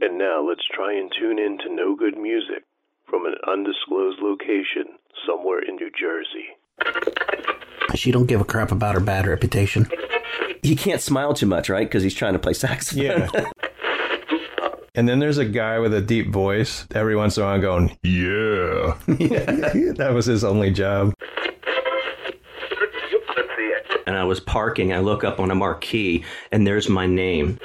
And now let's try and tune in to Know Good Music from an undisclosed location somewhere in New Jersey. She don't give a crap about her bad reputation. He can't smile too much, right? Because he's trying to play saxophone. Yeah. and then there's a guy with a deep voice every once in a while going, yeah. that was his only job. and I was parking. I look up on a marquee, and there's my name.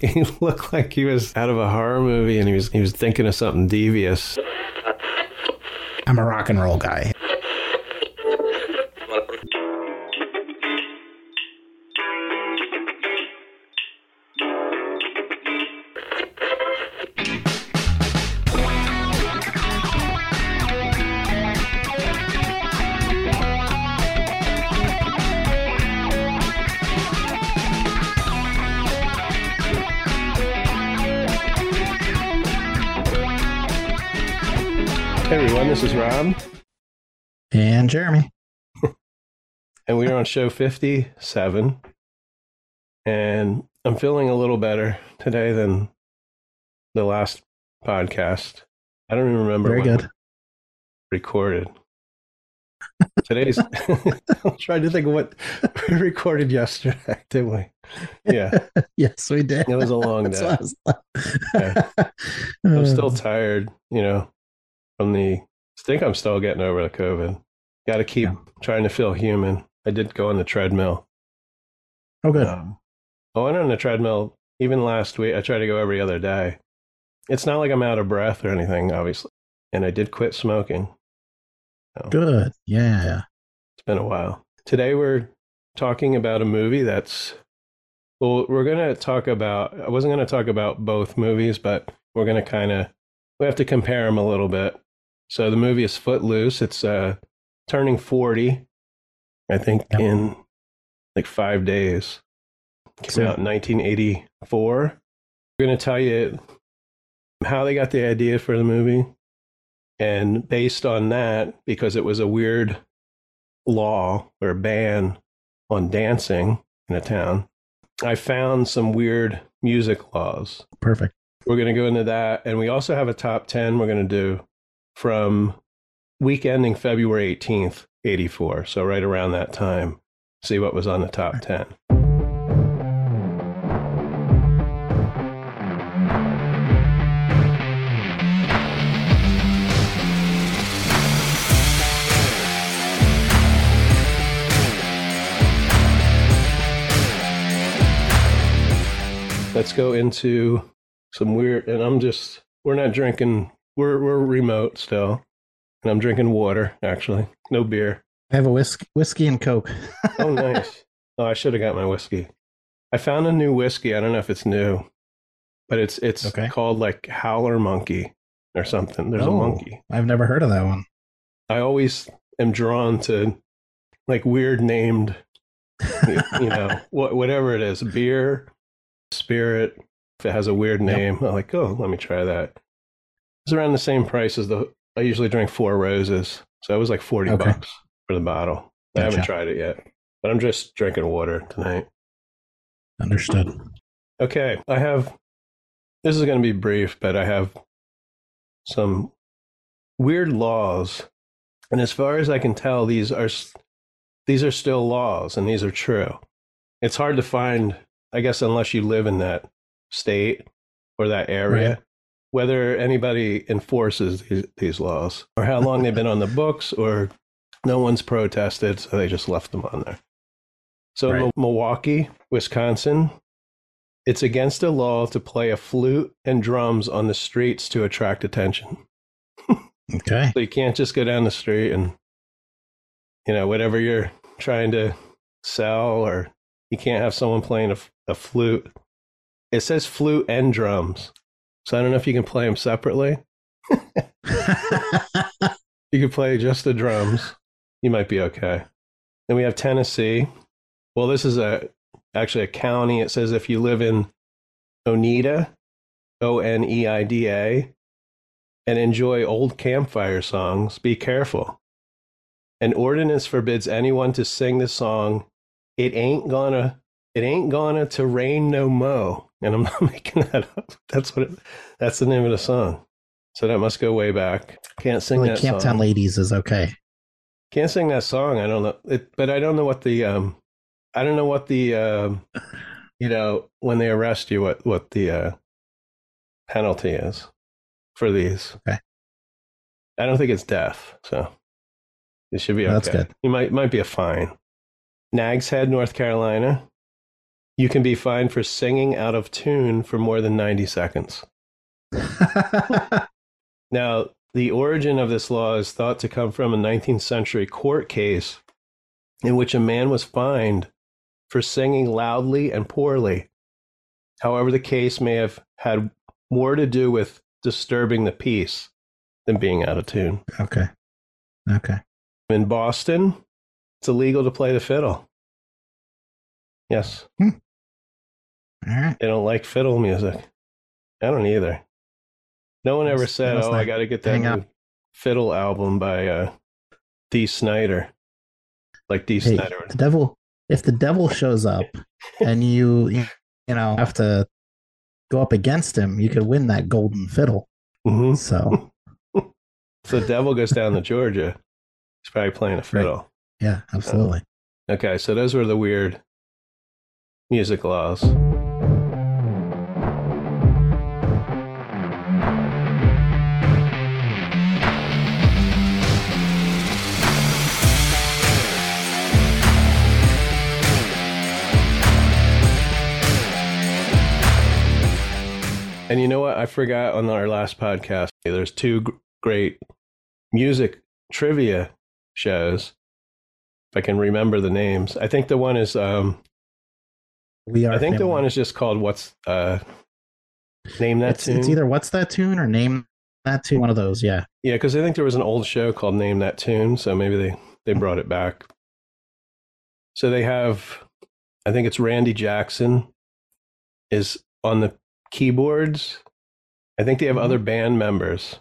He looked like he was out of a horror movie and he was he was thinking of something devious. I'm a rock and roll guy. On show 57. And I'm feeling a little better today than the last podcast. I don't even remember Very good. recorded. Today's I'm trying to think of what we recorded yesterday, didn't we? Yeah. yes, we did. It was a long day. what I was like- I'm still tired, you know, from the. I think I'm still getting over the COVID. Got to keep Yeah. trying to feel human. I did go on the treadmill. oh, good. Um, I went on the treadmill even last week. I try to go every other day. It's not like I'm out of breath or anything, obviously. And I did quit smoking. Good. Yeah. It's been a while. Today we're talking about a movie that's. Well, we're going to talk about. I wasn't going to talk about both movies, but we're going to kind of. We have to compare them a little bit. So the movie is Footloose. It's uh, turning 40, I think, in like five days. Came So- out in 1984. We're going to tell you how they got the idea for the movie. And based on that, because it was a weird law or ban on dancing in a town, I found some weird music laws. Perfect. We're going to go into that. And we also have a top 10 we're going to do from week ending February 18th, 84. So right around that time, see what was on the top 10. Let's go into some weird, and I'm just, we're not drinking, we're, we're remote still. And I'm drinking water, actually. No beer. I have a whisk- whiskey and Coke. Oh, nice. oh, I should have got my whiskey. I found a new whiskey. I don't know if it's new, but it's it's Okay. called like Howler Monkey or something. There's a Oh. monkey. I've never heard of that one. I always am drawn to like weird named, you know, what whatever it is, beer, spirit. If it has a weird Yep. name, I'm like, oh, let me try that. It's around the same price as the. I usually drink Four Roses, so it was like forty Okay. bucks for the bottle. I haven't tried it yet, but I'm just drinking water tonight. Understood. Okay, I have. This is going to be brief, but I have some weird laws, and as far as I can tell, these are these are still laws, and these are true. It's hard to find, I guess, unless you live in that state or that area, Right. Whether anybody enforces these, these laws or how long they've been on the books, or no one's protested, so they just left them on there. So, Right. Mil- Milwaukee, Wisconsin, it's against a law to play a flute and drums on the streets to attract attention. Okay. So you can't just go down the street and, you know, whatever you're trying to sell, or you can't have someone playing a, f- a flute. It says flute and drums. So I don't know if you can play them separately. You could play just the drums. You might be okay. Then we have Tennessee. Well, this is a actually a county. It says if you live in Oneida, O N E I D A, and enjoy old campfire songs, be careful. An ordinance forbids anyone to sing the song "It Ain't Gonna It ain't gonna to rain no mo. And I'm not making that up. That's what it, that's the name of the song. So that must go way back. Can't sing like that Camptown song. Ladies is okay. Can't sing that song. I don't know it, but I don't know what the um, I don't know what the um, you know, when they arrest you, what what the uh, penalty is for these. Okay. I don't think it's death, so it should be okay. That's good. You might might be a fine. Nags Head, North Carolina. You can be fined for singing out of tune for more than ninety seconds. Now, the origin of this law is thought to come from a 19th century court case in which a man was fined for singing loudly and poorly. However, the case may have had more to do with disturbing the peace than being out of tune. okay. Okay. In Boston, it's illegal to play the fiddle. Yes, All right. they don't like fiddle music. I don't either. No one ever said, "Oh, I got to get that new fiddle album by uh, D. Snyder." Like D. Hey, Snyder. the devil. If the devil shows up and you, you know, have to go up against him, you could win that golden fiddle. hmm So So the devil goes down to Georgia. He's probably playing a fiddle. yeah, absolutely. Okay, so those were the weird music laws. And you know what? I forgot on our last podcast, there's two g- great music trivia shows. If I can remember the names, I think the one is um, We are. I think the one is just called what's uh name that It's, tune. it's either what's that tune or name that tune. One of those. Yeah. yeah, because I think there was an old show called Name That Tune, so maybe they they brought it back. So they have, I think it's Randy Jackson is on the keyboards. I think they have other band members,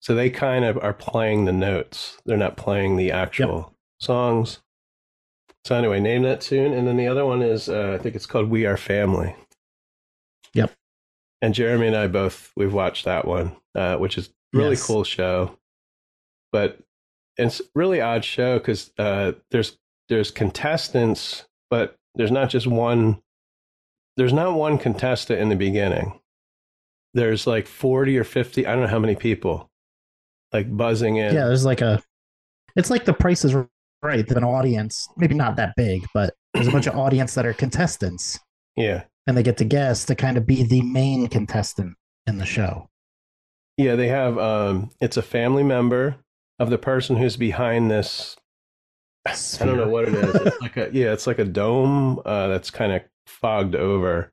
so they kind of are playing the notes. They're not playing the actual songs. So anyway, name that tune, and then the other one is uh, I think it's called We Are Family. Yep. And Jeremy and I both we've watched that one, uh, which is really Yes. cool show. But it's really odd show because uh, there's there's contestants, but there's not just one. There's not one contestant in the beginning. There's like forty or fifty. I don't know how many people, like buzzing in. Yeah. There's like a. It's like the Price is Right. There's an audience, maybe not that big, but there's a bunch of audience that are contestants, yeah, and they get to guess to kind of be the main contestant in the show. yeah. They have. Um, it's a family member of the person who's behind this I don't know what it is. It's like a yeah, it's like a dome uh, that's kind of fogged over.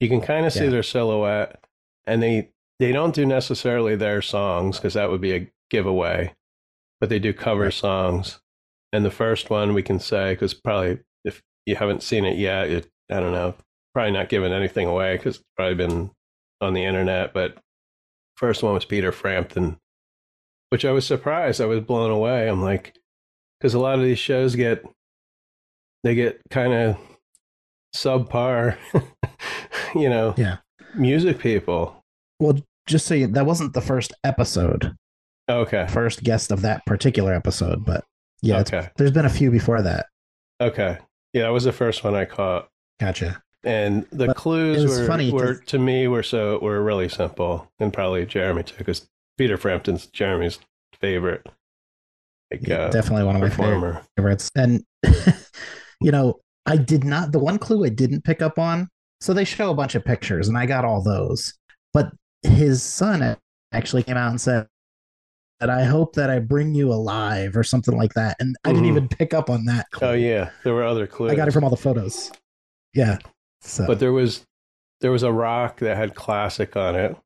You can kind of see Yeah. their silhouette, and they they don't do necessarily their songs because that would be a giveaway, but they do cover Right. songs. And the first one we can say because probably if you haven't seen it yet, it, I don't know, probably not giving anything away because it's probably been on the internet. But first one was Peter Frampton, which I was surprised. I was blown away. I'm like, because a lot of these shows get they get kind of subpar, you know, Yeah. music people. Well, just so you, that wasn't the first episode, Okay, first guest of that particular episode, but yeah, okay, there's been a few before that. okay. Yeah, that was the first one I caught, Gotcha. and the But clues were, funny were to me were so were really simple, and probably Jeremy too, because Peter Frampton's Jeremy's favorite. Like, Yeah, uh, definitely one of my performer. favorites. And you know, I did not. The one clue I didn't pick up on. So they show a bunch of pictures, and I got all those. But his son actually came out and said that I hope that I bring you alive or something like that. And I didn't Mhm. even pick up on that. Clue. Oh yeah, there were other clues. I got it from all the photos. Yeah. So but there was there was a rock that had classic on it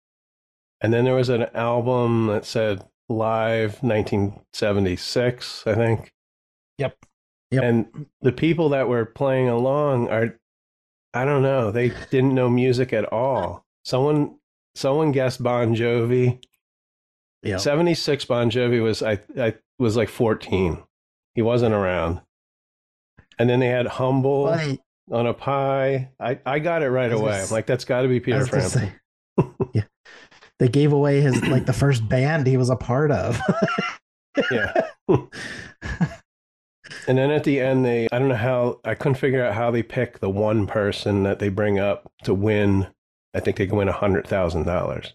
and then there was an album that said live 1976 i think Yep. Yep. and the people that were playing along are i don't know they didn't know music at all someone someone guessed bon jovi yeah. 76 bon jovi was i i was like 14 he wasn't around and then they had humble on a pie. I, I got it right away. gonna I'm like, that's got to be Peter Frampton. say, yeah, they gave away his like the first band he was a part of. Yeah. And then at the end, they, I don't know how, I couldn't figure out how they pick the one person that they bring up to win. I think they can win $100,000.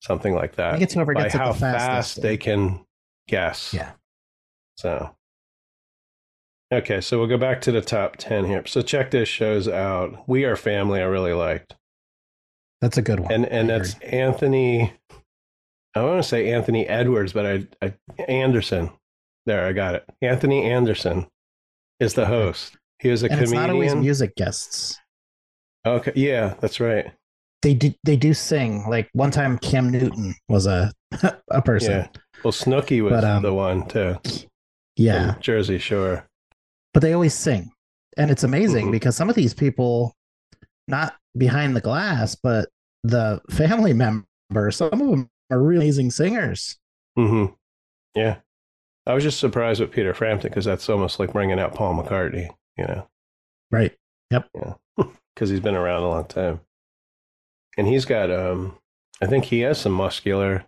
Something like that. I think it's whoever By gets it how the fast fastest. they can guess. Yeah. So, okay, so we'll go back to the top 10 here. So check this shows out. We Are Family, I really liked. That's a good one. And and I that's agree. Anthony, I want to say Anthony Edwards, but I, I Anderson. There, I got it. Anthony Anderson is the host. He is a and it's not always music guests. Okay, yeah, that's right. They do they do sing. Like one time, Cam Newton was a a person. Yeah. Well, Snooki was But, um, the one too. Yeah, Jersey Shore. but they always sing, and it's amazing Mhm. because some of these people, not behind the glass, but the family members, some of them are really amazing singers. hmm Yeah, I was just surprised with Peter Frampton because that's almost like bringing out Paul McCartney, you know, Right. Yep. Yeah. Because he's been around a long time, and he's got, um, I think he has some muscular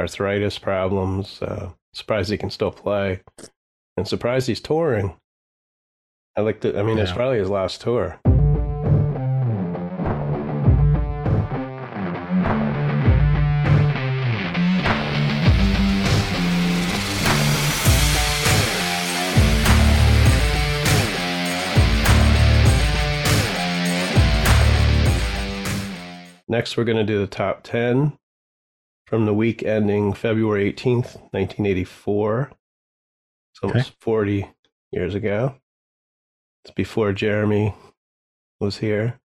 arthritis problems. Uh, surprised he can still play, and surprised he's touring. I like to. I mean, it's probably his last tour. Next, we're going to do the top 10 from the week ending February 18th, 1984. It's almost 40 years ago. It's before Jeremy was here.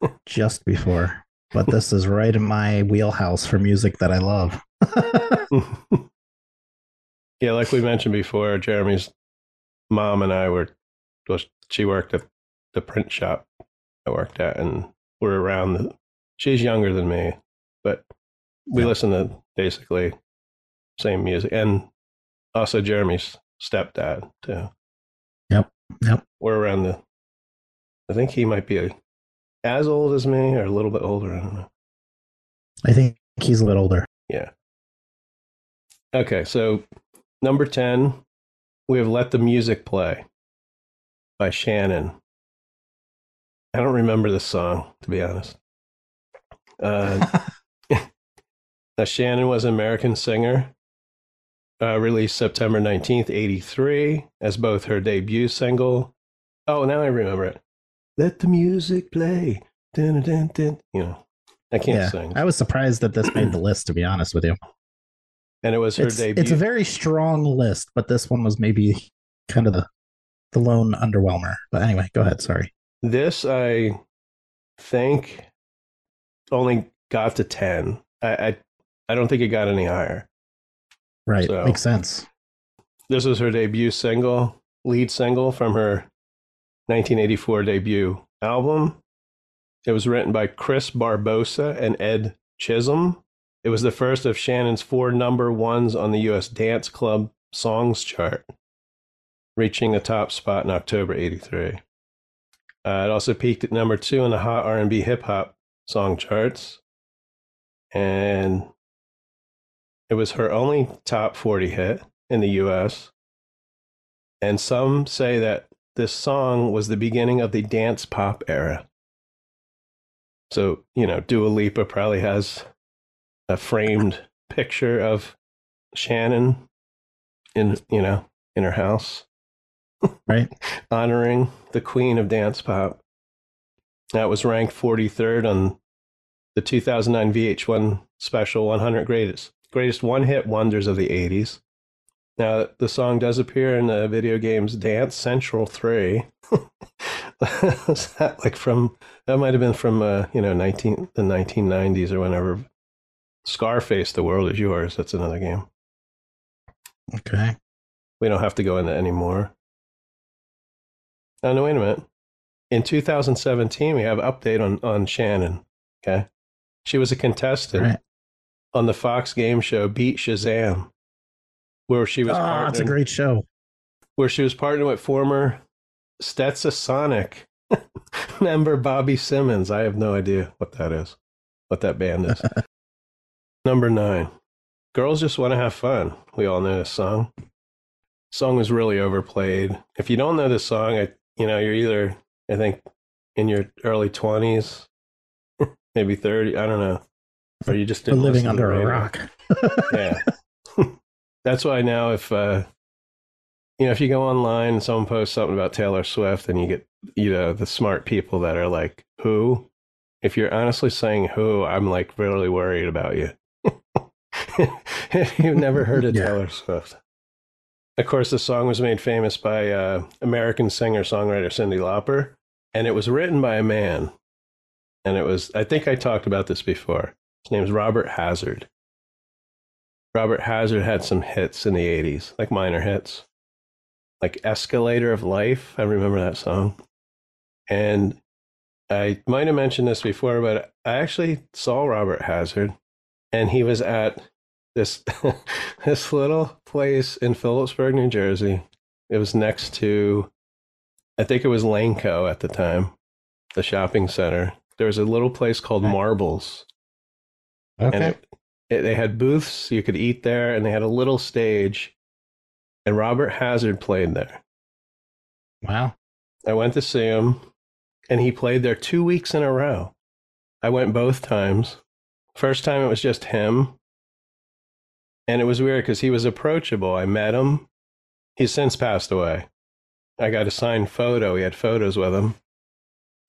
Just before, but this is right in my wheelhouse for music that I love. yeah, like we mentioned before, Jeremy's mom and I were, well, she worked at the print shop I worked at, and we're around the, she's younger than me, but we Yeah. listen to basically same music. And also Jeremy's stepdad, too. Yep, yep. We're around the, I think he might be a, as old as me or a little bit older. I don't know. I think he's a little older. Yeah. Okay, so number 10, we have Let the Music Play by Shannon. I don't remember this song, to be honest. Uh, now, Shannon was an American singer, uh, released September 19th, 83, as both her debut single. Oh, now I remember it. Let the music play. Dun, dun, dun, dun. You know, I can't yeah, sing. I was surprised that this made the list. To be honest with you, and it was her it's, debut. it's a very strong list, but this one was maybe kind of the the lone underwhelmer. But anyway, go ahead. Sorry. This I think only got to ten. I I, I don't think it got any higher. Right, So- makes sense. This was her debut single, lead single from her 1984 debut album. It was written by Chris Barbosa and Ed Chisholm. It was the first of Shannon's four number ones on the U.S. Dance Club Songs chart, reaching the top spot in October '83. Uh, it also peaked at number two in the Hot R&B Hip Hop song charts, and it was her only top 40 hit in the US. And some say that this song was the beginning of the dance pop era. So, you know, Dua Lipa probably has a framed picture of Shannon in, you know, in her house, Right. honoring the queen of dance pop. That was ranked 43rd on the 2009 VH1 special 100 greatest greatest one-hit wonders of the 80s. Now, the song does appear in the video games Dance Central 3. Was that like from that might have been from uh, you know, 19 the 1990s or whenever Scarface The World Is Yours. That's another game. Okay. We don't have to go into any more. Oh, no, wait a minute. In 2017, we have update on, on Shannon. Okay. She was a contestant Right. on the Fox game show Beat Shazam, where she was Oh, it's a great show. where she was partnered with former Stetsasonic member Bobby Simmons. I have no idea what that is, what that band is. Number nine, Girls Just Want to Have Fun. We all know this song. Song was really overplayed. If you don't know this song, I, you know, you're either, I think, in your early 20s, maybe 30, I don't know. Or you just living under a rock. Yeah. That's why now if uh you know, if you go online and someone posts something about Taylor Swift and you get you know, the smart people that are like, Who? If you're honestly saying who, I'm like really worried about you. You've never heard of Yeah. Taylor Swift. Of course, the song was made famous by uh, American singer songwriter Cyndi Lauper, and it was written by a man. And it was, I think I talked about this before. His name's Robert Hazard. Robert Hazard had some hits in the 80s, like minor hits, like Escalator of Life. I remember that song. And I might have mentioned this before, but I actually saw Robert Hazard, and he was at this this little place in Phillipsburg, New Jersey. It was next to, I think it was Lanco at the time, the shopping center. There was a little place called Marbles, Okay. and it, it, they had booths you could eat there, and they had a little stage, and Robert Hazard played there. wow. I went to see him, and he played there two weeks in a row. I went both times. First time it was just him, and it was weird because he was approachable. I met him. He's since passed away. I got a signed photo. He had photos with him.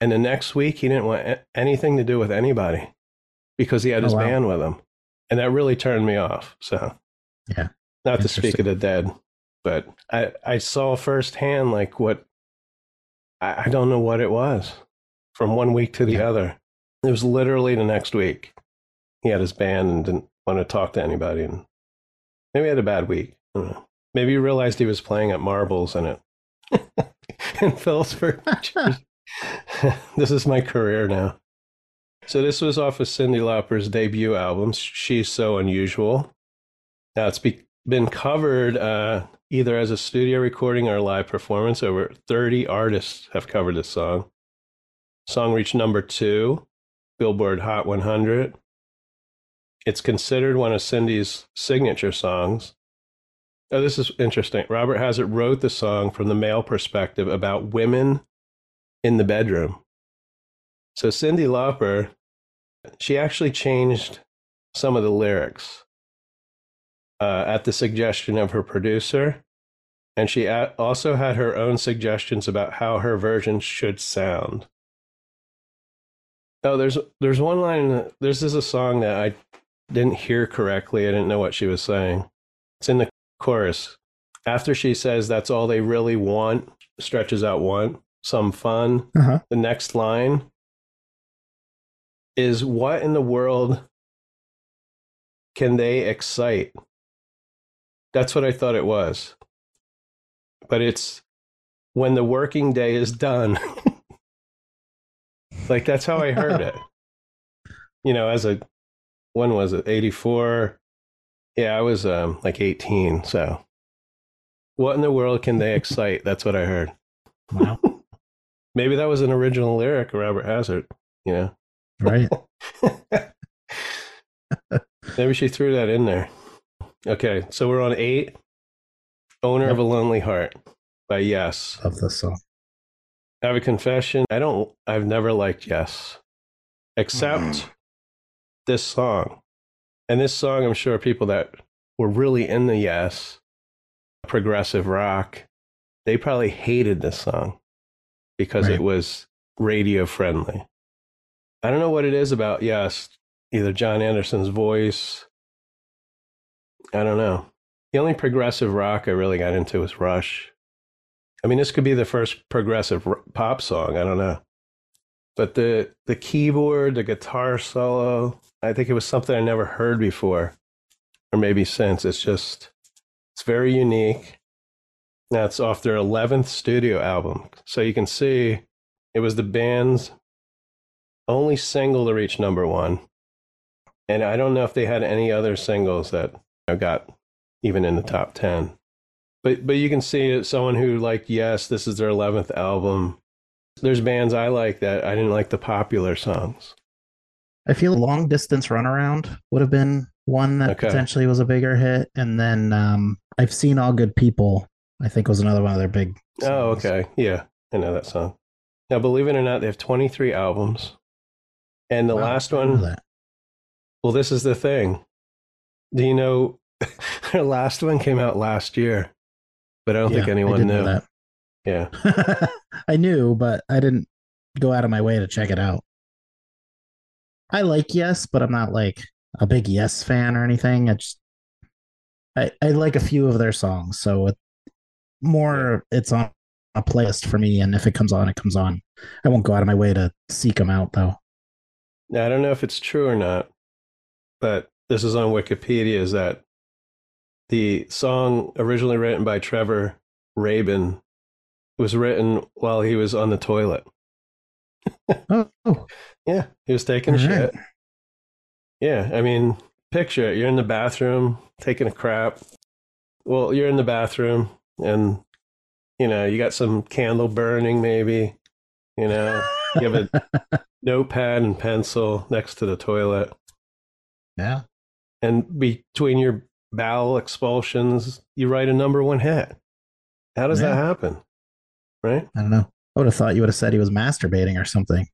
And the next week, he didn't want anything to do with anybody because he had Oh, his wow. band with him. And that really turned me off. So, Yeah. not to speak of the dead, but I, I saw firsthand like what I, I don't know what it was from one week to the Yeah. other. It was literally the next week. He had his band and didn't want to talk to anybody. And maybe he had a bad week. Maybe he realized he was playing at Marbles in it. Phillipsburg. Jersey. this is my career now. So this was off of Cyndi Lauper's debut album, She's So Unusual. Now it's be- been covered uh, either as a studio recording or live performance. Over 30 artists have covered this song. Song reached number two, Billboard Hot 100. It's considered one of Cyndi's signature songs. Oh, this is interesting. Robert Hazard wrote the song from the male perspective about women in the bedroom. So Cyndi Lauper, she actually changed some of the lyrics uh, at the suggestion of her producer. And she also had her own suggestions about how her version should sound. Oh, there's there's one line. There's this is a song that I didn't hear correctly. I didn't know what she was saying. It's in the chorus. After she says that's all they really want, stretches out want, some fun. Uh-huh. The next line is what in the world can they excite? That's what I thought it was. But it's when the working day is done. like that's how I heard it. You know, as a when was it? 84. Yeah, I was um like 18, so what in the world can they excite? That's what I heard. Wow. Maybe that was an original lyric of Robert Hazard, you know. Right. Maybe she threw that in there. Okay, so we're on eight. Owner of a Lonely Heart by Yes. Love this song. I have a confession. I don't, I've never liked Yes, except this song. And this song, I'm sure people that were really in the Yes, progressive rock, they probably hated this song because Right. it was radio friendly. I don't know what it is about Yes, either Jon Anderson's voice. I don't know. The only progressive rock I really got into was Rush. I mean, this could be the first progressive pop song. I don't know. But the the keyboard, the guitar solo, I think it was something I never heard before, or maybe since. It's just, it's very unique. It's off their eleventh studio album, so you can see it was the band's only single to reach number one, and I don't know if they had any other singles that got even in the top ten. But but you can see. Someone who like yes, this is their eleventh album. there's bands I like that I didn't like the popular songs. I feel long distance runaround would have been one that Okay. potentially was a bigger hit. And then um, I've seen All Good People, I think was another one of their big. Oh, okay. Yeah, I know that song. Now, believe it or not, they have 23 albums. And the Wow, last I didn't know one, that. well, this is the thing. Do you know their last one came out last year? But I don't think Yeah, I anyone knew. know Yeah. I knew, but I didn't go out of my way to check it out. I like Yes, but I'm not like a big Yes fan or anything. I just I, I like a few of their songs, so it, more it's on a playlist for me, and if it comes on, it comes on. I won't go out of my way to seek them out, though. Now, I don't know if it's true or not, but this is on Wikipedia is that the song originally written by Trevor Rabin was written while he was on the toilet. Oh, Yeah, he was taking a shit. Yeah, I mean, picture it. You're in the bathroom taking a crap. Well, you're in the bathroom and, you know, you got some candle burning, maybe. You know, you have a notepad and pencil next to the toilet. yeah. And between your bowel expulsions, you write a number one hit. How does that happen? Right? I don't know. I would have thought you would have said he was masturbating or something.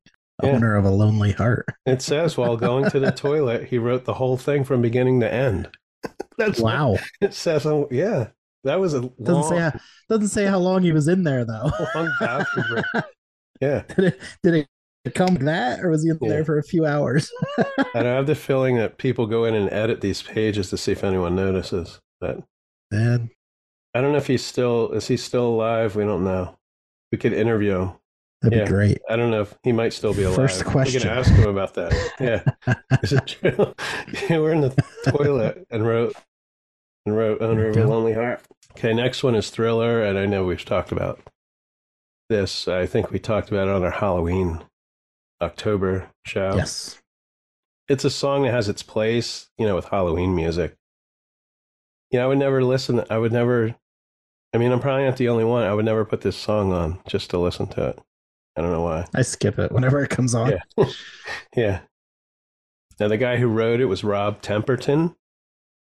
Yeah. Owner of a lonely heart. It says while going to the toilet, he wrote the whole thing from beginning to end. That's Wow. it says. oh, yeah, that was a Doesn't long, say how, doesn't say how long he was in there though. long bathroom break. Yeah, did it did it come that or was he in Yeah. there for a few hours? I have the feeling that people go in and edit these pages to see if anyone notices. But Man, I don't know if he's still is he still alive. We don't know. We could interview him. that'd Yeah. be great. I don't know if he might still be alive. First We question. can ask him about that. Yeah, is it true? We're in the toilet and wrote and wrote "Owner of a Lonely Heart." Okay, next one is Thriller, and I know we've talked about this. I think we talked about it on our Halloween October show. Yes. it's a song that has its place, you know, with Halloween music. You know, I would never listen. I would never. I mean, I'm probably not the only one. I would never put this song on just to listen to it. I don't know why. I skip it whenever it comes on. Yeah. yeah. Now, the guy who wrote it was Rod Temperton.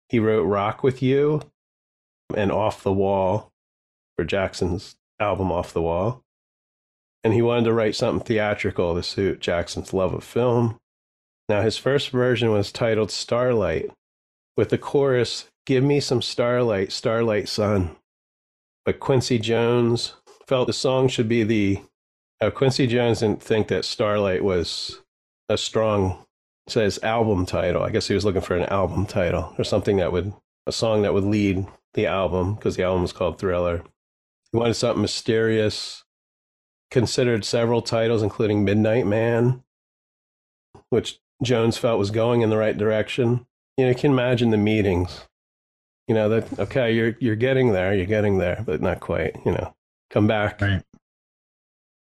He wrote Rock with You and Off the Wall for Jackson's album Off the Wall. And he wanted to write something theatrical to suit Jackson's love of film. Now, his first version was titled Starlight, with the chorus, Give me some starlight, starlight sun. But Quincy Jones felt the song should be the uh, Quincy Jones didn't think that Starlight was a strong says album title. I guess he was looking for an album title or something that would a song that would lead the album because the album was called Thriller. He wanted something mysterious. Considered several titles, including Midnight Man, which Jones felt was going in the right direction. You know, you can imagine the meetings. You know that okay, you're you're getting there, you're getting there, but not quite. You know, come back Right.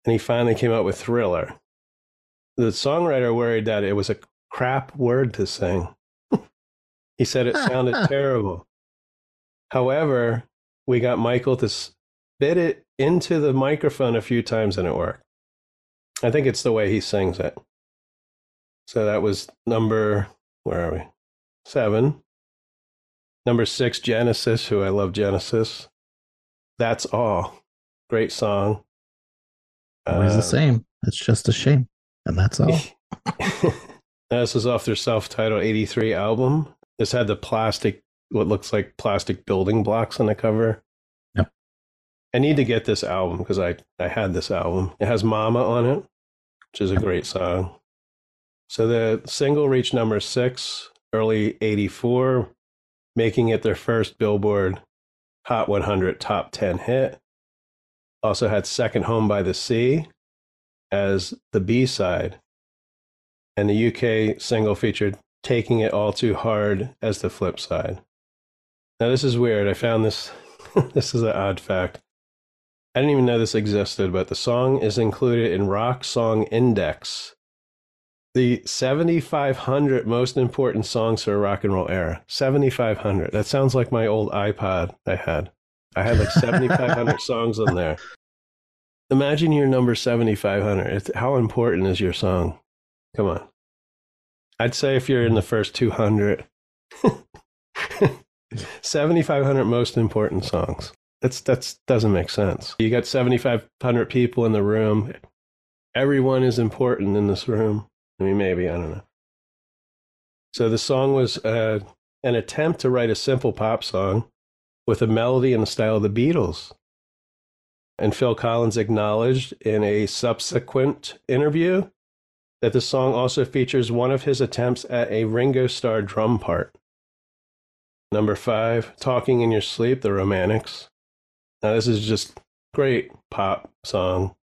and he finally came up with Thriller. The songwriter worried that it was a crap word to sing. he said it sounded terrible. However, we got Michael to spit it into the microphone a few times and it worked. I think it's the way he sings it. So that was number, where are we? Seven. Number six, Genesis, who I love Genesis. That's all. Great song. Always Uh, the same. It's just a shame. And that's all. This is off their self-titled 83 album. This had the plastic, what looks like plastic building blocks on the cover. Yep. I need to get this album because I, I had this album. It has Mama on it, which is a great song. So the single reached number six, early 84, making it their first Billboard Hot 100 top 10 hit. Also had Second Home by the Sea as the B side and the UK single featured Taking It All Too Hard as the flip side. Now, this is weird. I found this, this is an odd fact. I didn't even know this existed, but the song is included in Rock Song Index, the 7,500 most important songs for a rock and roll era. 7,500. That sounds like my old iPod I had. I had like 7,500 songs on there. imagine you're number 7,500. It's, how important is your song? Come on. I'd say if you're in the first 200, 7,500 most important songs. That's that's doesn't make sense. You got 7,500 people in the room. Everyone is important in this room. I mean, maybe I don't know. So the song was uh, an attempt to write a simple pop song with a melody in the style of the Beatles. And Phil Collins acknowledged in a subsequent interview that the song also features one of his attempts at a Ringo Starr drum part. Number five, Talking in Your Sleep, The Romantics. Now, this is just great pop song.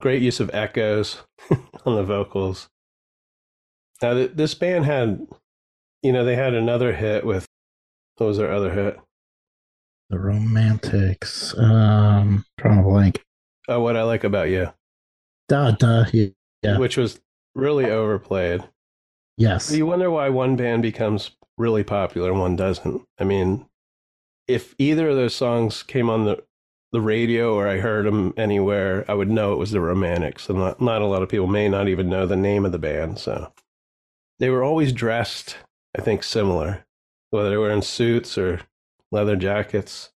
Great use of echoes on the vocals. Now, th- this band had, you know, they had another hit with, what was their other hit? The Romantics. Um, drawing a blank. Oh, What I Like About You, duh. Yeah. Yeah. which was really overplayed. Yes. You wonder why one band becomes really popular and one doesn't. I mean, if either of those songs came on the the radio or I heard them anywhere, I would know it was the Romantics. And not, not a lot of people may not even know the name of the band. So they were always dressed, I think, similar, whether they were in suits or leather jackets.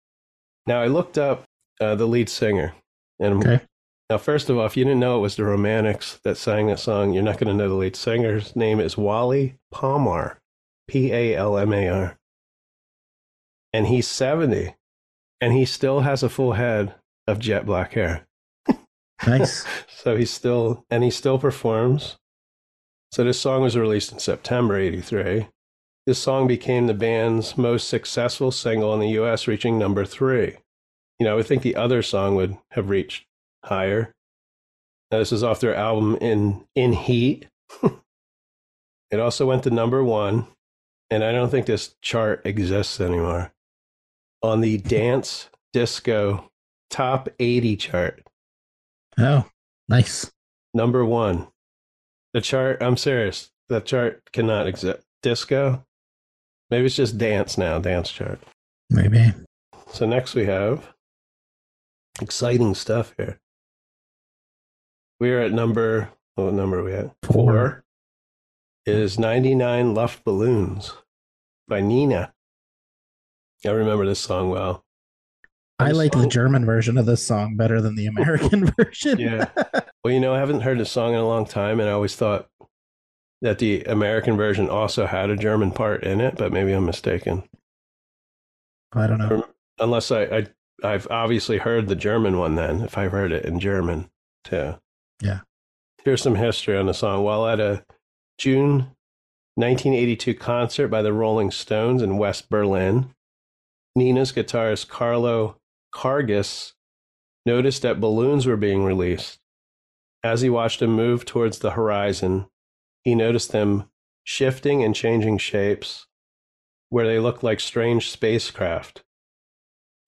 Now I looked up uh, the lead singer, and Okay. now first of all, if you didn't know it was the Romantics that sang that song, you're not going to know the lead singer's name is Wally Palmar, P A L M A R, and he's 70, and he still has a full head of jet black hair. Nice. So he's still, and he still performs. So this song was released in September 83. This song became the band's most successful single in the US, reaching number three. You know, I would think the other song would have reached higher. Now, this is off their album In, in Heat. it also went to number one, and I don't think this chart exists anymore. On the Dance Disco Top 80 chart. Oh, nice. Number one. The chart, I'm serious. That chart cannot exist. Disco? Maybe it's just dance now, dance chart. Maybe. So next we have exciting stuff here. We are at number, what number are we at? Four. Is 99 Luftballons by Nena. I remember this song well. I This like the German version of this song better than the American version. Yeah. Well, you know, I haven't heard the song in a long time, and I always thought that the American version also had a German part in it, but maybe I'm mistaken. I don't know. Unless I, I I've obviously heard the German one then, if I've heard it in German too. Yeah. Here's some history on the song. While at a June 1982 concert by the Rolling Stones in West Berlin, Nena's guitarist Carlo Karges noticed that balloons were being released. As he watched them move towards the horizon, he noticed them shifting and changing shapes where they looked like strange spacecraft,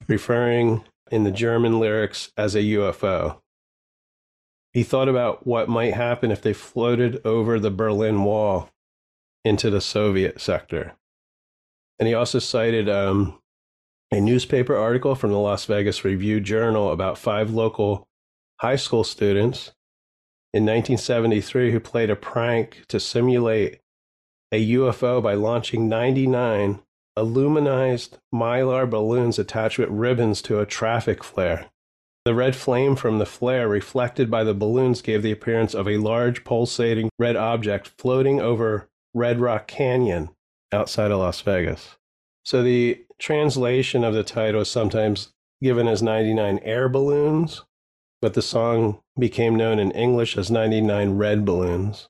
referring in the German lyrics as a UFO. He thought about what might happen if they floated over the Berlin Wall into the Soviet sector. And he also cited um, a newspaper article from the Las Vegas Review Journal about five local high school students in 1973 who played a prank to simulate a UFO by launching 99 aluminized mylar balloons attached with ribbons to a traffic flare. The red flame from the flare, reflected by the balloons, gave the appearance of a large pulsating red object floating over Red Rock Canyon outside of Las Vegas. So the translation of the title is sometimes given as 99 air balloons, but the song became known in English as 99 red balloons.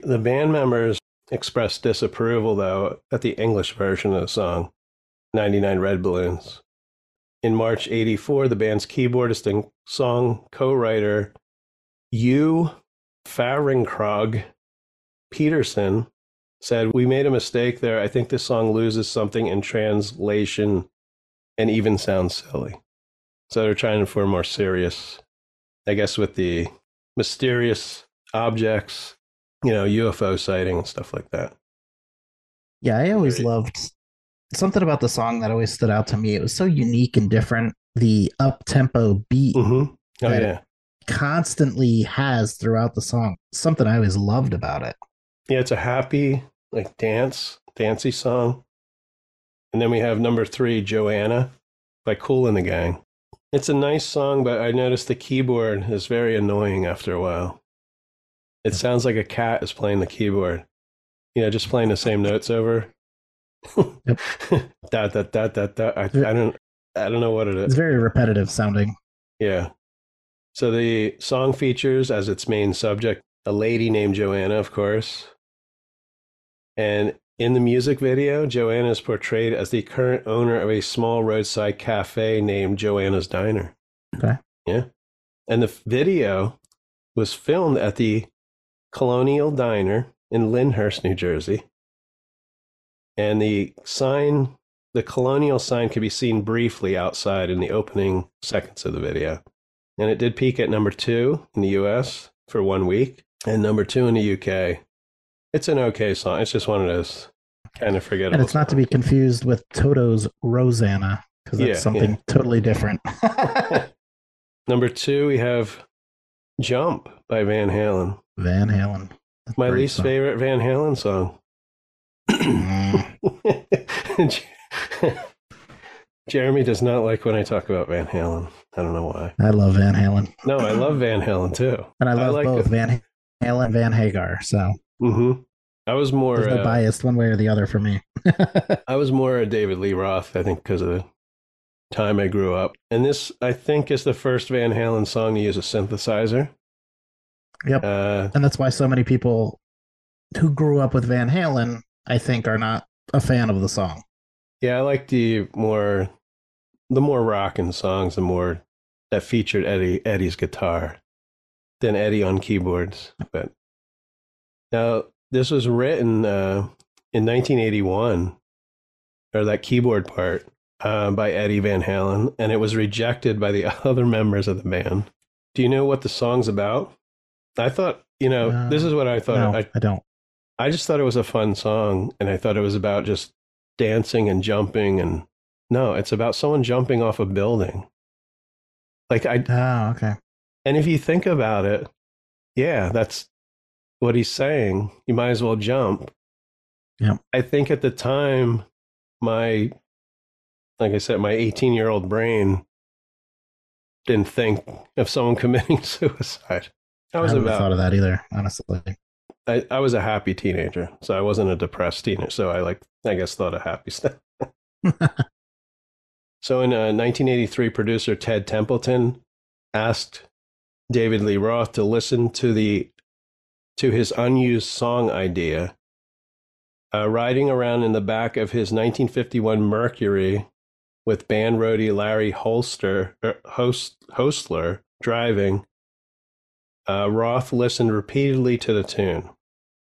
The band members expressed disapproval, though, at the English version of the song, 99 Red Balloons. In March 84, the band's keyboardist and song co writer, Hugh Farringkrog Peterson, said, We made a mistake there. I think this song loses something in translation and even sounds silly. So they're trying for more serious, I guess, with the mysterious objects, you know, UFO sighting and stuff like that. Yeah, I always loved something about the song that always stood out to me. It was so unique and different. The up tempo beat hmm Oh that yeah, constantly has throughout the song. Something I always loved about it. Yeah. It's a happy like dance, dancey song. And then we have number three, Joanna, by Kool and the Gang. It's a nice song, but I noticed the keyboard is very annoying after a while. It sounds like a cat is playing the keyboard. You know, just playing the same notes over. Yep. da da da da da. I, I don't I don't know what it is. It's very repetitive sounding. Yeah. So the song features as its main subject a lady named Joanna, of course. And in the music video, Joanna is portrayed as the current owner of a small roadside cafe named Joanna's Diner. Okay. Yeah. And the video was filmed at the Colonial Diner in Lyndhurst, New Jersey. And the sign, the colonial sign, could be seen briefly outside in the opening seconds of the video. And it did peak at number two in the US for one week and number two in the UK. It's an okay song. It's just one of those kind of forgettable. And it's not to be confused with Toto's Rosanna, because that's Yeah, something totally different. Number two, we have Jump by Van Halen. Van Halen. That's My least song. favorite Van Halen song. Mm, Jeremy does not like when I talk about Van Halen. I don't know why. I love Van Halen. No, I love Van Halen too. And I I love like both it. Van Halen and Van Hagar. So hmm I was more there's no uh, bias one way or the other for me. I was more a David Lee Roth, I think, because of the time I grew up. And this, I think, is the first Van Halen song to use a synthesizer. Yep. Uh, and that's why so many people who grew up with Van Halen, I think, are not a fan of the song. yeah, I like the more, the more rockin' songs, the more that featured Eddie Eddie's guitar than Eddie on keyboards. But now this was written uh, in 1981, or that keyboard part uh, by Eddie Van Halen, and it was rejected by the other members of the band. Do you know what the song's about? I thought, you know, Uh, this is what I thought. no, I, I don't. I just thought it was a fun song, and I thought it was about just dancing and jumping. And no, it's about someone jumping off a building. Like I, Oh, okay. and if you think about it, yeah, that's what he's saying. You might as well jump. Yep. I think at the time, my, like I said, my 18 year old brain didn't think of someone committing suicide. I I was have about thought of that either, honestly. I, I was a happy teenager, so I wasn't a depressed teenager. So I like, I guess, thought of happy stuff. so in uh, 1983, producer Ted Templeman asked David Lee Roth to listen to the to his unused song idea. Uh, riding around in the back of his 1951 Mercury with band roadie Larry Holster, er, Host, Hostler driving, uh, Roth listened repeatedly to the tune.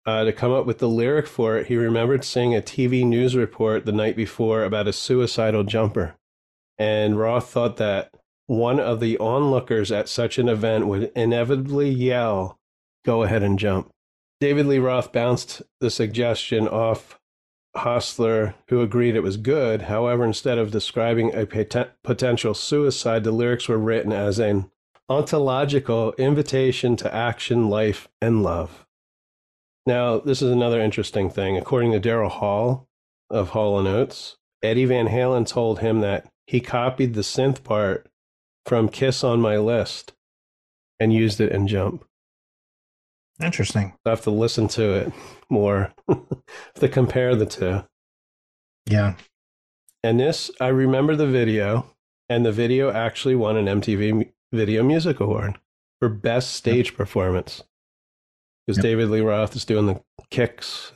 Uh, to come up with the lyric for it, he remembered seeing a TV news report the night before about a suicidal jumper. And Roth thought that one of the onlookers at such an event would inevitably yell, Go ahead and jump. David Lee Roth bounced the suggestion off Hostler, who agreed it was good. However, instead of describing a poten- potential suicide, the lyrics were written as an ontological invitation to action, life, and love. Now, this is another interesting thing. According to Daryl Hall of Hall and Oates, Eddie Van Halen told him that he copied the synth part from Kiss on My List and used it in Jump. Interesting. I have to listen to it more to compare the two. Yeah. And this, I remember the video, and the video actually won an MTV Video Music Award for Best Stage Performance. Because Yep. David Lee Roth is doing the kicks.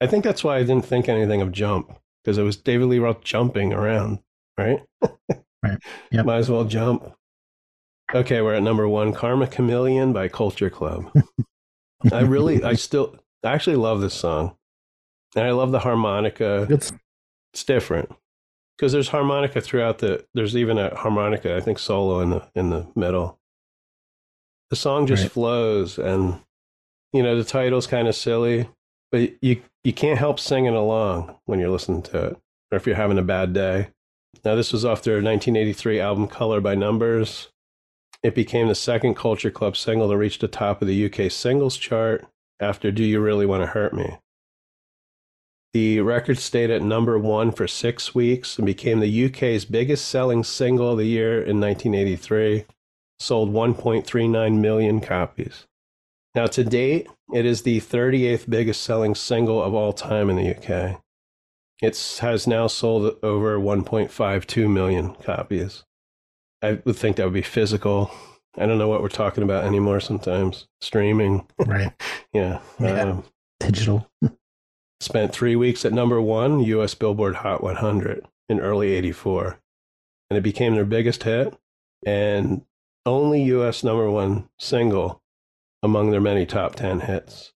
I think that's why I didn't think anything of Jump, because it was David Lee Roth jumping around, right? Right. Yep. Might as well jump. Okay, we're at number one Karma Chameleon by Culture Club. I really, I still, I actually love this song. And I love the harmonica. It's it's different. Because there's harmonica throughout the there's even a harmonica i think solo in the in the middle. The song just Right. flows and you know the title's kind of silly but you you can't help singing along when you're listening to it or if you're having a bad day. Now this was off their 1983 album color by numbers It became the second Culture Club single to reach the top of the UK singles chart after Do You Really Want to Hurt Me? The record stayed at number one for six weeks and became the UK's biggest selling single of the year in 1983. Sold 1.39 million copies. Now, to date, it is the 38th biggest selling single of all time in the UK. It has now sold over 1.52 million copies. I would think that would be physical. I don't know what we're talking about anymore sometimes. Streaming. Right. yeah. Yeah. Um, Digital. spent three weeks at number one US Billboard Hot 100 in early 84. And it became their biggest hit and only US number one single among their many top 10 hits.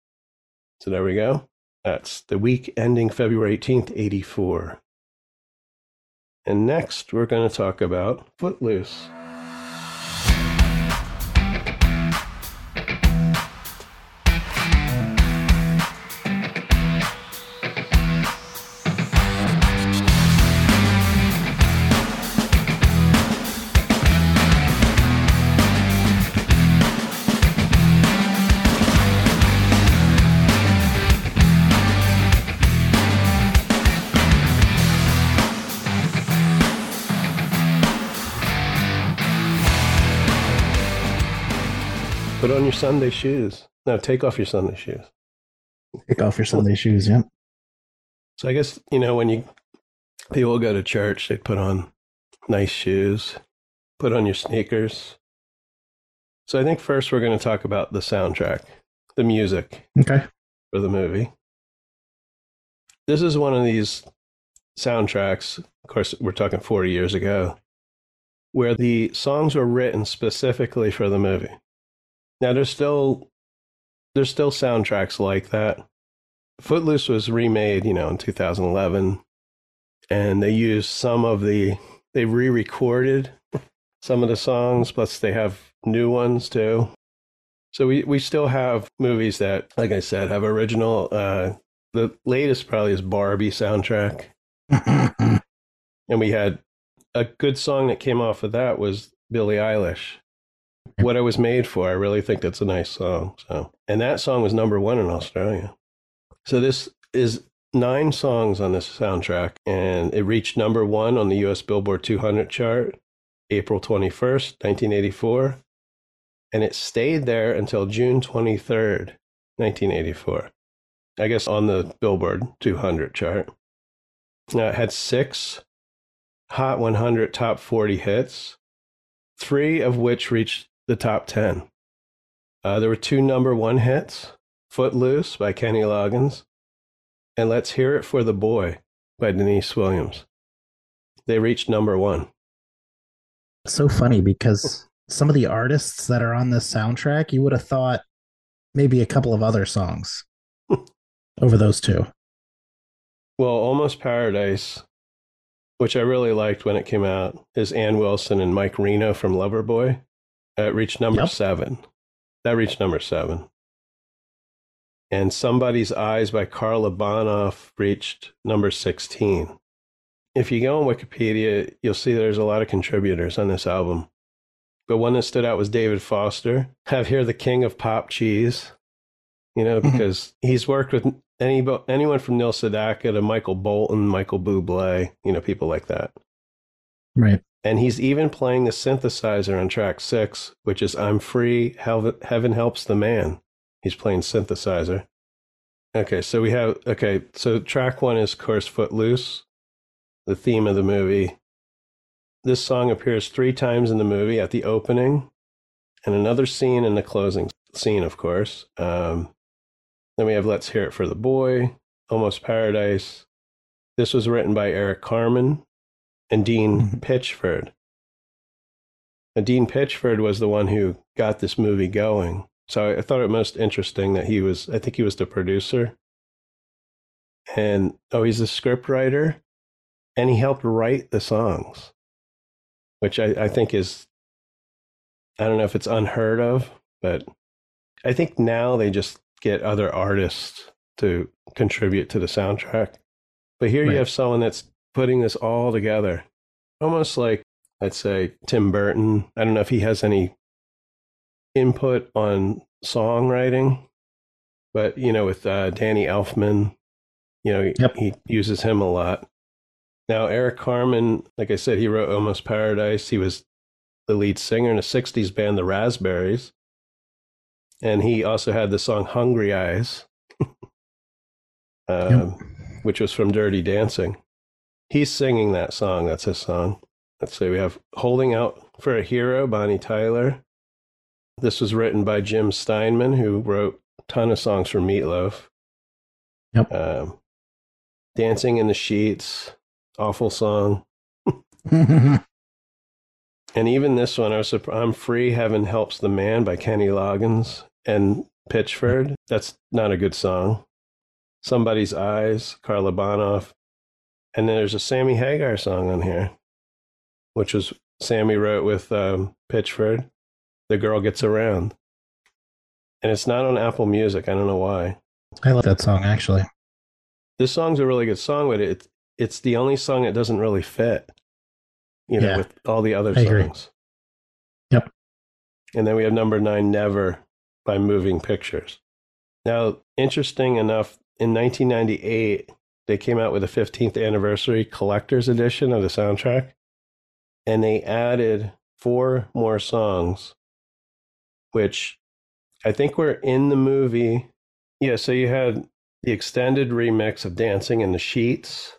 So there we go. That's the week ending February 18th, 84. And next, we're going to talk about Footloose. Your Sunday shoes. No, take off your Sunday shoes. Take off your Sunday shoes. Yep. So I guess, you know, when you people go to church, they put on nice shoes, put on your sneakers. So I think first we're going to talk about the soundtrack, the music Okay. for the movie. This is one of these soundtracks, of course, we're talking 40 years ago, where the songs were written specifically for the movie. Now there's still there's still soundtracks like that. Footloose was remade, you know, in 2011, and they used some of the they re-recorded some of the songs, plus they have new ones too. So we we still have movies that, like I said, have original. Uh, the latest probably is Barbie soundtrack, and we had a good song that came off of that was Billie Eilish. What I was made for. I really think that's a nice song. So, and that song was number one in Australia. So this is nine songs on this soundtrack, and it reached number one on the U.S. Billboard 200 chart, April 21st, 1984, and it stayed there until June 23rd, 1984. I guess on the Billboard 200 chart. Now it had six Hot 100 Top 40 hits, three of which reached the top 10. Uh, there were two number one hits Footloose by Kenny Loggins and Let's Hear It for the Boy by Deniece Williams. They reached number one. so funny because some of the artists that are on this soundtrack, you would have thought maybe a couple of other songs over those two. Well, Almost Paradise, which I really liked when it came out, is Ann Wilson and Mike Reno from Loverboy. That reached number Yep. seven. That reached number seven. And Somebody's Eyes by Karla Bonoff reached number 16. If you go on Wikipedia, you'll see there's a lot of contributors on this album. But one that stood out was David Foster. Have here the king of pop cheese, you know, Mhm. because he's worked with any, anyone from Neil Sedaka to Michael Bolton, Michael Bublé, you know, people like that. Right. And he's even playing the synthesizer on track six, which is I'm Free, Heaven Helps the Man. He's playing synthesizer. Okay, so we have, okay, so track one is, of course, Footloose, the theme of the movie. This song appears three times in the movie at the opening and another scene in the closing scene, of course. Um, then we have Let's Hear It for the Boy, Almost Paradise. This was written by Eric Carmen and Dean Mhm. Pitchford. And Dean Pitchford was the one who got this movie going. So I, thought it most interesting that he was, I think he was the producer. And oh, he's a script writer and he helped write the songs, which I, I think is, I don't know if it's unheard of, but I think now they just get other artists to contribute to the soundtrack. But here Right. you have someone that's putting this all together, almost like, let's say, Tim Burton. I don't know if he has any input on songwriting, but you know, with uh, Danny Elfman, you know, Yep. he uses him a lot. Now, Eric Carmen, like I said, he wrote Almost Paradise. He was the lead singer in a 60s band, The Raspberries. And he also had the song Hungry Eyes, um, which was from Dirty Dancing. He's singing that song. That's his song. Let's see, we have Holding Out for a Hero, Bonnie Tyler. This was written by Jim Steinman, who wrote a ton of songs for Meatloaf. Yep. Um, Dancing in the Sheets, awful song. And even this one, I was. I'm Free, Heaven Helps the Man by Kenny Loggins and Pitchford. That's not a good song. Somebody's Eyes, Karla Bonoff. And then there's a Sammy Hagar song on here, which was Sammy wrote with um, Pitchford. The Girl Gets Around. And it's not on Apple Music. I don't know why. I love that song actually. This song's a really good song, but it, it's the only song that doesn't really fit, you know, Yeah. with all the other I agree. songs. Yep. And then we have number nine, Never by Moving Pictures. Now, interesting enough, in 1998, they came out with a 15th anniversary collector's edition of the soundtrack, and they added four more songs, which I think were in the movie. Yeah, so you had the extended remix of Dancing in the Sheets,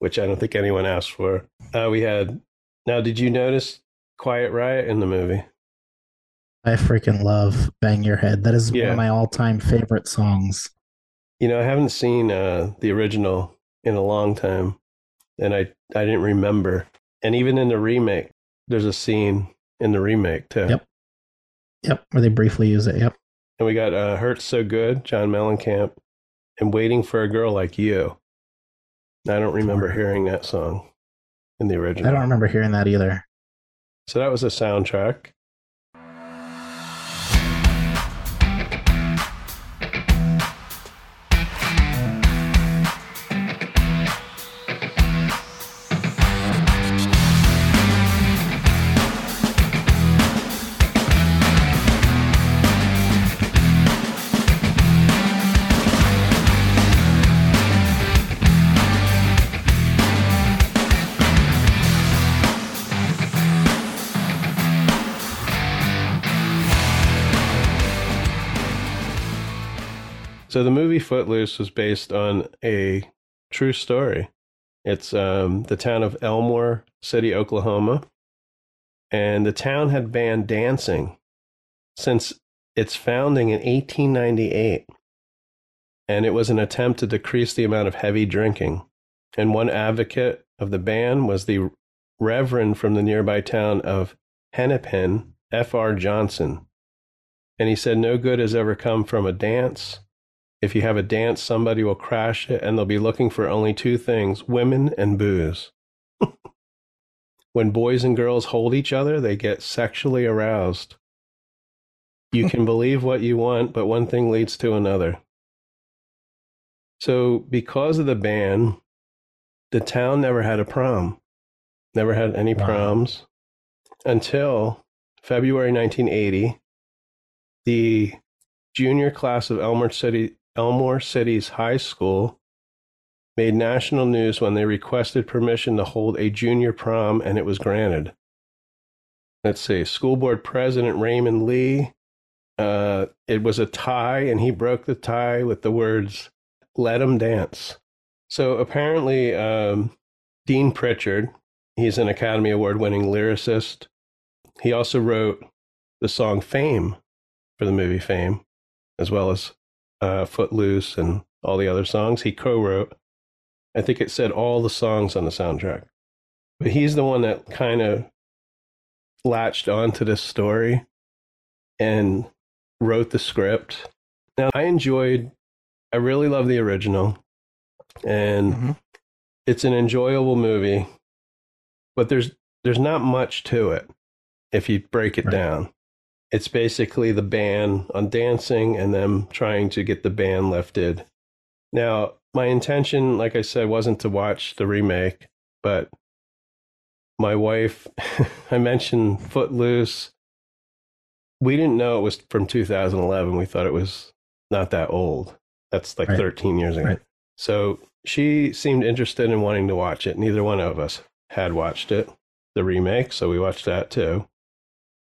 which I don't think anyone asked for. Uh, we had, now, did you notice Quiet Riot in the movie? I freaking love Bang Your Head. That is one of my all-time favorite songs. You know, I haven't seen uh, the original in a long time, and I I didn't remember. And even in the remake, there's a scene in the remake too. Yep. Yep, where they briefly use it. Yep. And we got uh, "Hurt So Good," John Mellencamp, and "Waiting for a Girl Like You." I don't remember hearing that song in the original. I don't remember hearing that either. So that was a soundtrack. So the movie Footloose was based on a true story. It's um, the town of Elmore City, Oklahoma, and the town had banned dancing since its founding in 1898, and it was an attempt to decrease the amount of heavy drinking. And one advocate of the ban was the Reverend from the nearby town of Hennepin, F.R. Johnson. And he said, No good has ever come from a dance. If you have a dance, somebody will crash it, and they'll be looking for only two things women and booze. when boys and girls hold each other, they get sexually aroused. You can believe what you want, but one thing leads to another. So, because of the ban, the town never had a prom, never had any Wow. proms until February 1980. The junior class of Elmore City, Elmore City's high school made national news when they requested permission to hold a junior prom, and it was granted. Let's see, school board president Raymond Lee. Uh, it was a tie, and he broke the tie with the words let "Let 'em dance." So apparently, um, Dean Pritchard, he's an Academy Award-winning lyricist. He also wrote the song "Fame" for the movie Fame, as well as uh, Footloose and all the other songs. He co-wrote. I think it said all the songs on the soundtrack. But he's the one that kind of latched onto this story and wrote the script. Now, I enjoyed, I really love the original, and Mhm. it's an enjoyable movie, but there's there's not much to it if you break it Right. down. It's basically the ban on dancing and them trying to get the ban lifted. Now, my intention, like I said, wasn't to watch the remake, but my wife, I mentioned Footloose, we didn't know it was from 2011. We thought it was not that old. That's like Right. 13 years ago. Right. So she seemed interested in wanting to watch it. Neither one of us had watched it, the remake. So we watched that too.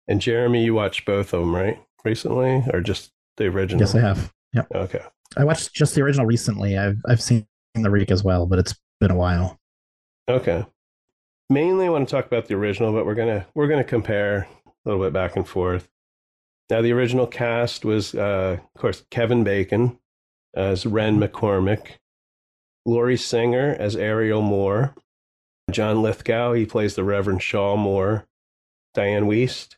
And Jeremy, you watched both of them, right? Recently or just the original? Yes, I have. Yep. Okay. I watched just the original recently. I've I've seen the remake as well, but it's been a while. Okay. Mainly I want to talk about the original, but we're gonna we're gonna compare a little bit back and forth. Now the original cast was uh, of course Kevin Bacon as Ren McCormick, Lori Singer as Ariel Moore, John Lithgow, he plays the Reverend Shaw Moore, Dianne Wiest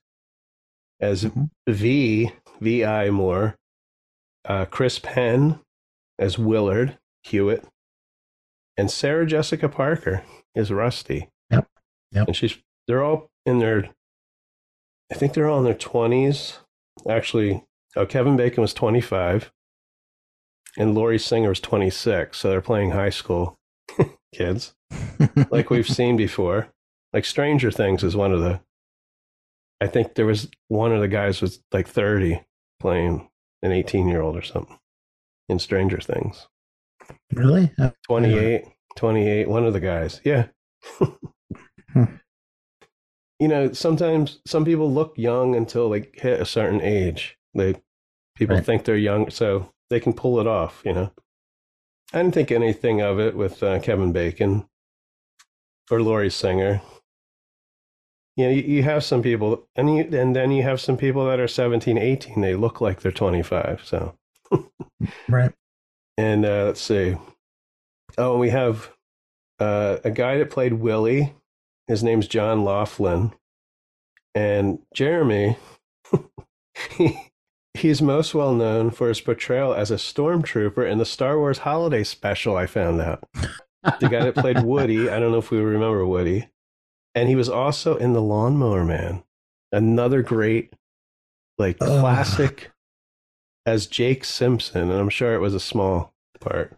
as Mhm. V V.I. Moore, uh, Chris Penn as Willard Hewitt, and Sarah Jessica Parker is Rusty. Yep. Yep. And she's they're all in their I think they're all in their twenties. Actually, oh Kevin Bacon was twenty five. And Lori Singer was twenty six, so they're playing high school kids. Like we've seen before. Like Stranger Things is one of the I think there was one of the guys was like thirty playing an eighteen year old or something in Stranger Things. really? Uh, 28, 28, one of the guys. Yeah. Hmm. You know, sometimes some people look young until they hit a certain age. They people Right. think they're young, so they can pull it off. You know, I didn't think anything of it with uh, Kevin Bacon or Lori Singer. You know, you, you have some people, and you, and then you have some people that are 17, 18. They look like they're 25. So, right. and uh, let's see. Oh, and we have uh, a guy that played Willie. His name's John Laughlin. And Jeremy, he, he's most well known for his portrayal as a stormtrooper in the Star Wars Holiday Special, I found out. The guy that played Woody, I don't know if we remember Woody. And he was also in The Lawnmower Man, another great, like, Ugh. classic as Jake Simpson. And I'm sure it was a small part.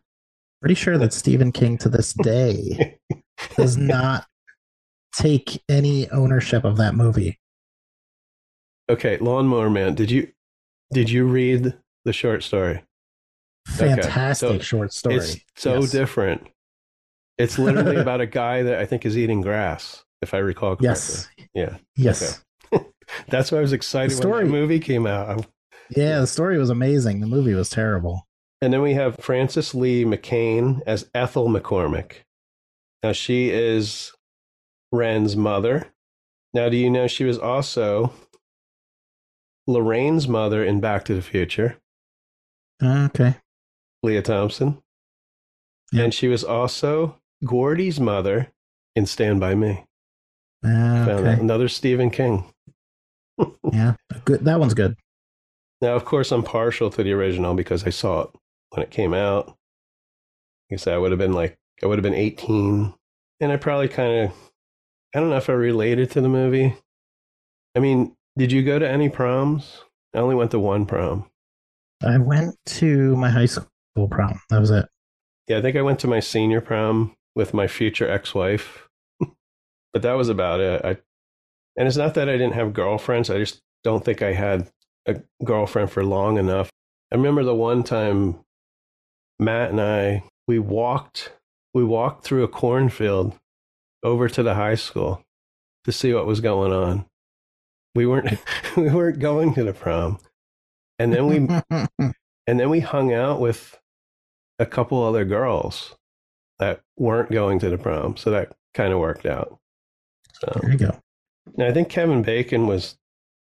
Pretty sure that Stephen King to this day does not take any ownership of that movie. Okay, Lawnmower Man. Did you did you read the short story? Fantastic so short story. It's so Yes. different. It's literally about a guy that I think is eating grass, if I recall correctly. Yes. Yeah. Yes. That's why I was excited The when story- the movie came out. I'm- Yeah, the story was amazing. The movie was terrible. And then we have Frances Lee McCain as Ethel McCormick. Now she is Ren's mother. Now, do you know she was also Lorraine's mother in Back to the Future? Uh, okay. Lea Thompson. Yeah. And she was also Gordy's mother in Stand By Me. Found. Ah, okay. Another Stephen King. Yeah. Good. That one's good. Now, of course, I'm partial to the original because I saw it when it came out. Like I said, I would have been like, I would have been 18. And I probably kind of, I don't know if I related to the movie. I mean, did you go to any proms? I only went to one prom. I went to my high school prom. That was it. Yeah, I think I went to my senior prom with my future ex-wife, but that was about it. I, and it's not that I didn't have girlfriends. I just don't think I had a girlfriend for long enough. I remember the one time Matt and I we walked we walked through a cornfield over to the high school to see what was going on. We weren't we weren't going to the prom. And then we and then we hung out with a couple other girls that weren't going to the prom. So that kind of worked out. So there you go. now I think Kevin Bacon was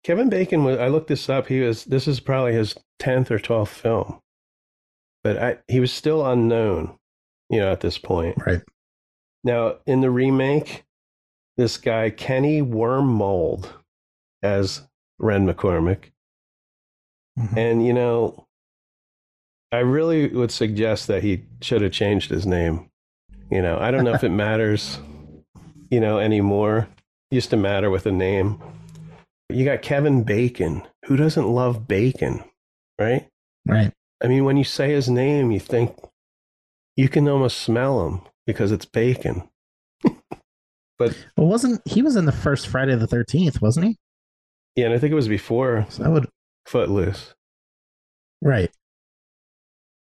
Kevin Bacon was I looked this up. He was this is probably his tenth or twelfth film. But I, he was still unknown, you know, at this point. Right. Now in the remake, this guy Kenny Wormald as Ren McCormick. Mhm. And you know, I really would suggest that he should have changed his name. You know, I don't know if it matters, you know, anymore. Used to matter with a name. You got Kevin Bacon. Who doesn't love bacon, right? Right. I mean, when you say his name, you think you can almost smell him because it's bacon. but Well, wasn't he was in the first Friday the Thirteenth, wasn't he? Yeah, and I think it was before So that would Footloose. right.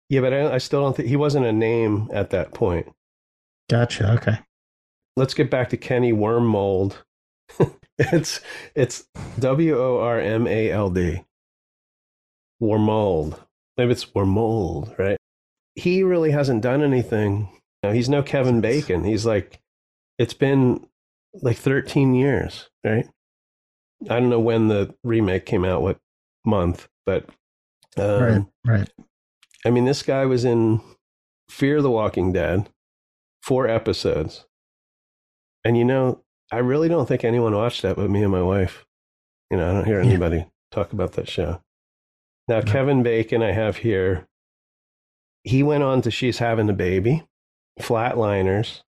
Yeah, but I, I still don't think he wasn't a name at that point. Gotcha. Okay. Let's get back to Kenny Wormald. it's it's W O R M A L D. Wormold. Maybe it's Wormold, right? He really hasn't done anything. You know, he's no Kevin Bacon. He's like, it's been like 13 years, right? I don't know when the remake came out, what month, but um, right. Right. I mean, this guy was in Fear the Walking Dead, four episodes. And you know, I really don't think anyone watched that but me and my wife. You know, I don't hear Yeah. anybody talk about that show. Now, No. Kevin Bacon, I have here, he went on to She's Having a Baby, Flatliners,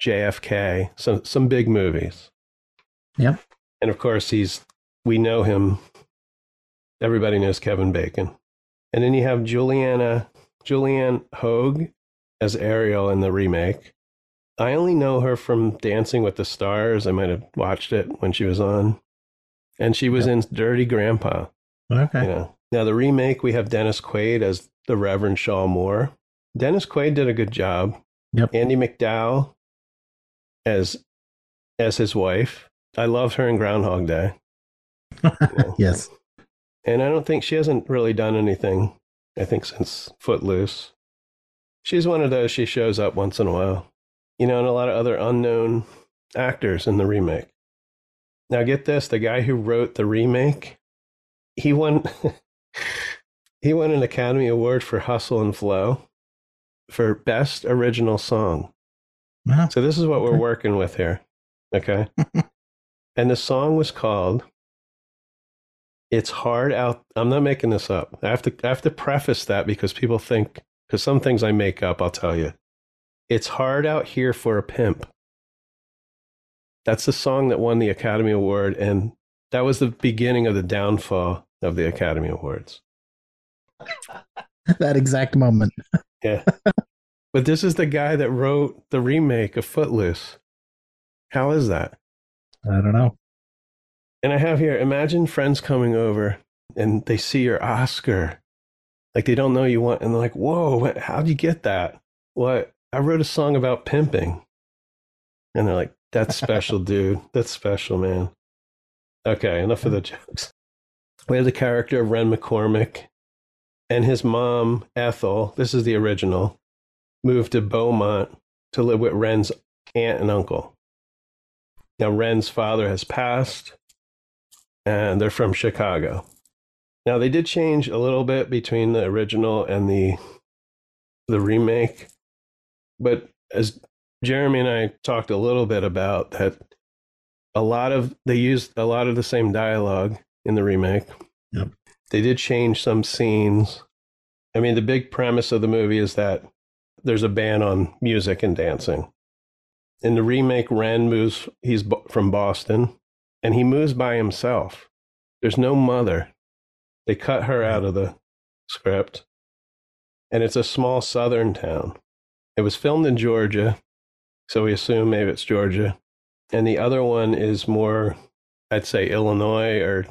JFK, some, some big movies. Yep. And of course, he's, we know him. Everybody knows Kevin Bacon. And then you have Juliana, Julianne Hogue as Ariel in the remake. I only know her from Dancing with the Stars. I might have watched it when she was on. And she was in Dirty Grandpa. Okay. You know. Now the remake, we have Dennis Quaid as the Reverend Shaw Moore. Dennis Quaid did a good job. Yep. Andie MacDowell as as his wife. I loved her in Groundhog Day. yes. And I don't think she hasn't really done anything, I think, since Footloose. She's one of those, she shows up once in a while. You know, and a lot of other unknown actors in the remake. Now, get this the guy who wrote the remake, he won. he won an Academy Award for Hustle and Flow for Best Original Song. Wow. So this is what we're working with here. Okay. and the song was called It's Hard Out I'm not making this up. I have to I have to preface that because people think because some things I make up, I'll tell you. It's hard out here for a pimp. That's the song that won the Academy Award and that was the beginning of the downfall of the Academy Awards. that exact moment. Yeah. but this is the guy that wrote the remake of Footloose. How is that? I don't know. And I have here, imagine friends coming over and they see your Oscar. Like they don't know you want, and they're like, whoa, what, how'd you get that? What? I wrote a song about pimping. And they're like, that's special, dude. That's special, man. Okay, enough of the mm. jokes. We have the character of Ren McCormick and his mom, Ethel. This is the original. Moved to Beaumont to live with Ren's aunt and uncle. Now, Ren's father has passed, and they're from Chicago. Now, they did change a little bit between the original and the the remake, but as Jeremy and I talked a little bit about that, a lot of they used a lot of the same dialogue in the remake. Yep. They did change some scenes. I mean, the big premise of the movie is that there's a ban on music and dancing. In the remake, Ren moves, he's from Boston, and he moves by himself. There's no mother. They cut her out of the script. And it's a small southern town. It was filmed in Georgia, so we assume maybe it's Georgia. And the other one is more, I'd say, Illinois, or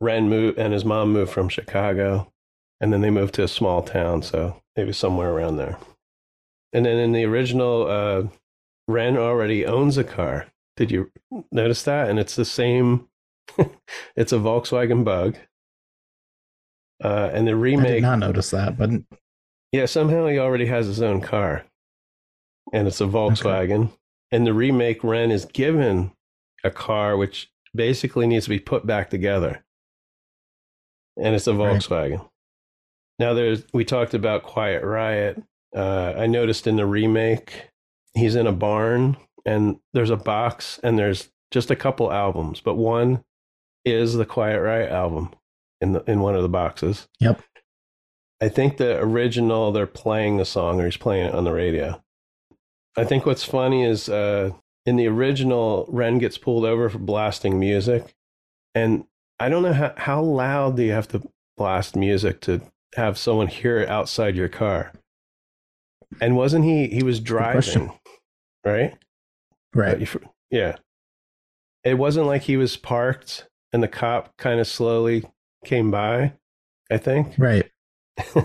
Ren moved, and his mom moved from Chicago. And then they moved to a small town, so maybe somewhere around there. And then in the original, uh, Ren already owns a car. Did you notice that? And it's the same. it's a Volkswagen Bug. Uh, and the remake. I did not notice that, but yeah, somehow he already has his own car, and it's a Volkswagen. And the remake, Ren is given a car which basically needs to be put back together, and it's a Right. Volkswagen. Now, there's we talked about Quiet Riot. Uh, I noticed in the remake, he's in a barn, and there's a box, and there's just a couple albums, but one is the Quiet Riot album in the in one of the boxes. Yep. I think the original they're playing the song or he's playing it on the radio. I think what's funny is uh, in the original, Ren gets pulled over for blasting music, and I don't know how how loud do you have to blast music to have someone hear it outside your car. And wasn't he? He was driving, right? right. Uh, Yeah. It wasn't like he was parked and the cop kind of slowly came by, I think. Right.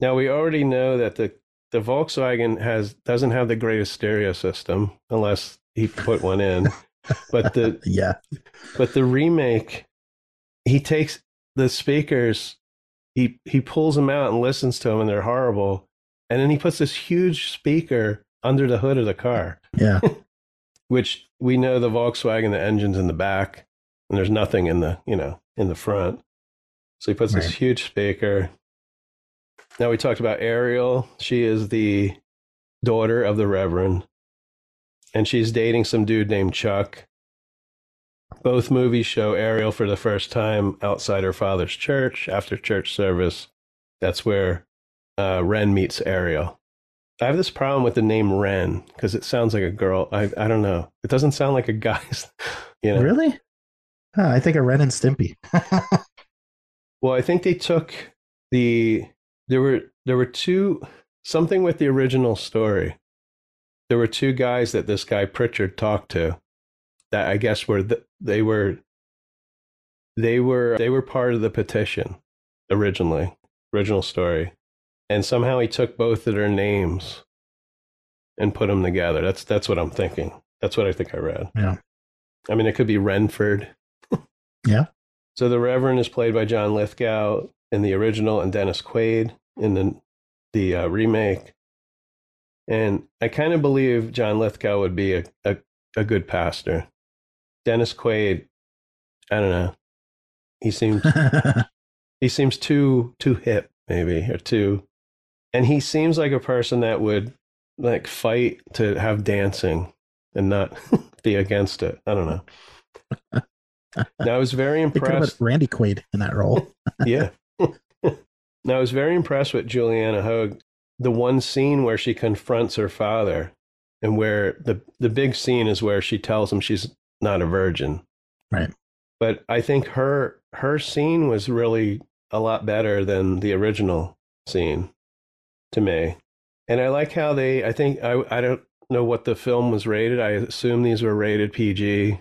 Now we already know that the the Volkswagen has doesn't have the greatest stereo system unless he put one in. but the Yeah. but the remake he takes the speakers he he pulls them out and listens to them and they're horrible and then he puts this huge speaker under the hood of the car Yeah. which we know the Volkswagen the engine's in the back and there's nothing in the you know in the front so he puts this huge speaker now we talked about Ariel she is the daughter of the reverend and she's dating some dude named Chuck both movies show Ariel for the first time outside her father's church after church service. That's where uh, Ren meets Ariel. I have this problem with the name Ren because it sounds like a girl. I I don't know. It doesn't sound like a guy's. You know. Really? Huh, I think of Ren and Stimpy. Well, I think they took the there were there were two something with the original story. There were two guys that this guy Pritchard talked to that I guess were the, they were they were they were part of the petition originally, original story. And somehow he took both of their names and put them together. That's that's what I'm thinking. That's what I think I read. Yeah. I mean, it could be Renford. Yeah. So the Reverend is played by John Lithgow in the original and Dennis Quaid in the the uh, remake. And I kind of believe John Lithgow would be a, a, a good pastor. Dennis Quaid, I don't know. He seems he seems too too hip maybe or too and he seems like a person that would like fight to have dancing and not be against it. I don't know. now I was very They could have impressed Randy Quaid in that role. yeah. Now, I was very impressed with Juliana Hogue. The one scene where she confronts her father, and where the the big scene is where she tells him she's not a virgin. Right. But I think her her scene was really a lot better than the original scene to me. And I like how they. I think I I don't know what the film was rated. I assume these were rated PG.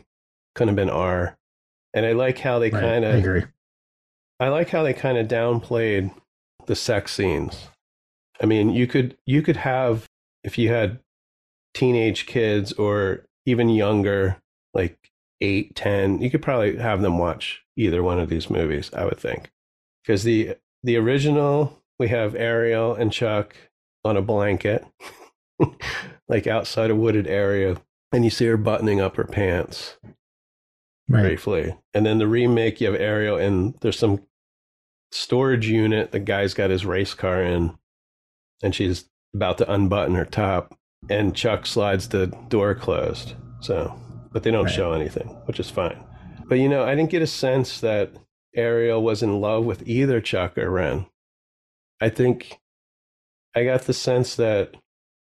Couldn't have been R. And I like how they Right, kind I of agree. I like how they kind of downplayed the sex scenes. I mean, you could you could have if you had teenage kids or even younger, like eight, ten, you could probably have them watch either one of these movies. I would think because the the original we have Ariel and Chuck on a blanket, like outside a wooded area, and you see her buttoning up her pants Right. briefly. And then the remake, you have Ariel, and there's some storage unit the guy's got his race car in, and she's about to unbutton her top, and Chuck slides the door closed. So, but they don't Right. show anything, which is fine. But you know, I didn't get a sense that Ariel was in love with either Chuck or Ren. I think I got the sense that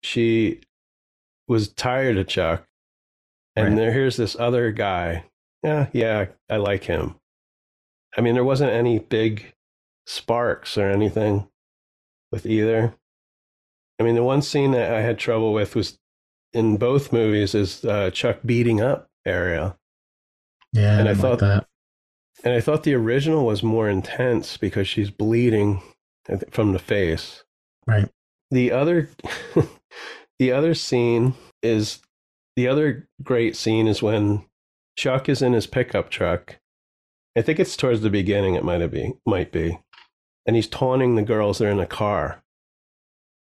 she was tired of Chuck. And Right. there, here's this other guy. Yeah, yeah, I like him. I mean, there wasn't any big sparks or anything with either. I mean, the one scene that I had trouble with was in both movies is uh, Chuck beating up Ariel. Yeah, And I I, thought- like that. And I thought the original was more intense because she's bleeding from the face. Right. The other, the other scene is the other great scene is when Chuck is in his pickup truck. I think it's towards the beginning. It might be, might be, and he's taunting the girls that are in the car.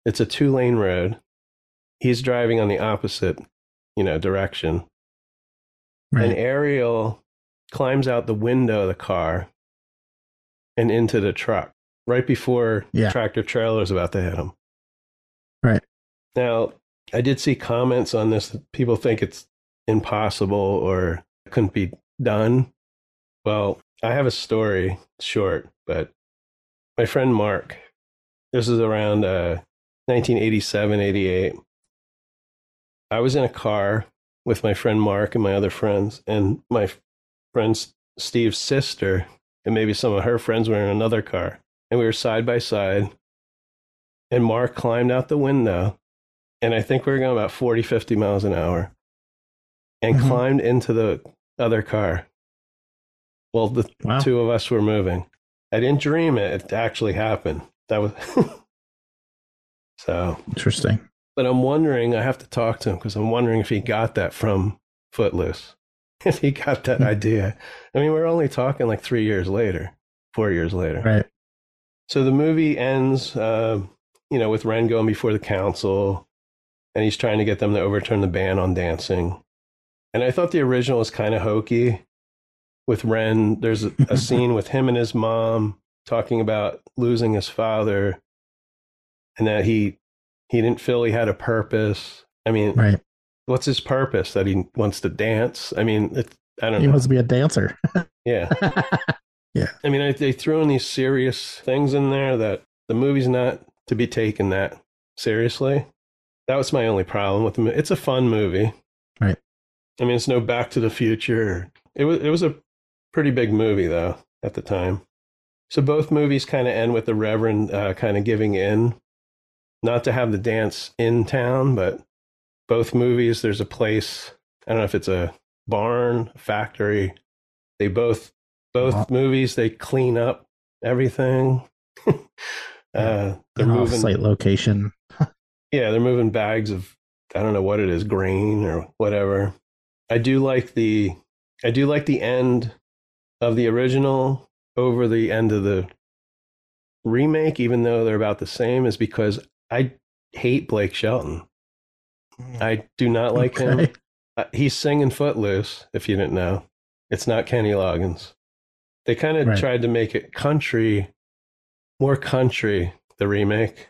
It's a two lane road. He's driving on the opposite, you know, direction. Right. And Ariel climbs out the window of the car and into the truck right before Yeah. tractor trailer is about to hit him. Right. Now, I did see comments on this that people think it's impossible or couldn't be done. Well, I have a story, short, but my friend Mark, this is around uh, 1987, 88. I was in a car with my friend Mark and my other friends, and my friend Steve's sister, and maybe some of her friends were in another car. And we were side by side. And Mark climbed out the window, and I think we were going about 40, 50 miles an hour, and Mhm. climbed into the other car. Well, the Wow. two of us were moving. I didn't dream it. It actually happened. That was so. Interesting. But I'm wondering. I have to talk to him because I'm wondering if he got that from Footloose. If he got that Hmm. idea. I mean, we're only talking like three years later, four years later. Right. So the movie ends, uh, you know, with Ren going before the council, and he's trying to get them to overturn the ban on dancing. And I thought the original was kind of hokey. With Ren, there's a, a scene with him and his mom talking about losing his father, and that he he didn't feel he had a purpose. I mean, Right. what's his purpose? That he wants to dance? I mean, it, I don't He know. wants to be a dancer. Yeah. yeah. I mean, I, they threw in these serious things in there that the movie's not to be taken that seriously. That was my only problem with the movie. It's a fun movie. Right. I mean, it's no Back to the Future. It was it was a pretty big movie though at the time. So both movies kind of end with the Reverend uh, kind of giving in, not to have the dance in town, but both movies there's a place. I don't know if it's a barn, a factory. They both both Wow. movies they clean up everything. uh, they're An moving. off-site location. Yeah, they're moving bags of I don't know what it is, grain or whatever. I do like the I do like the end of the original over the end of the remake, even though they're about the same, is because I hate Blake Shelton. I do not like him. Okay. Uh, he's singing Footloose, if you didn't know. It's not Kenny Loggins. They kind of Right. tried to make it country, more country, the remake.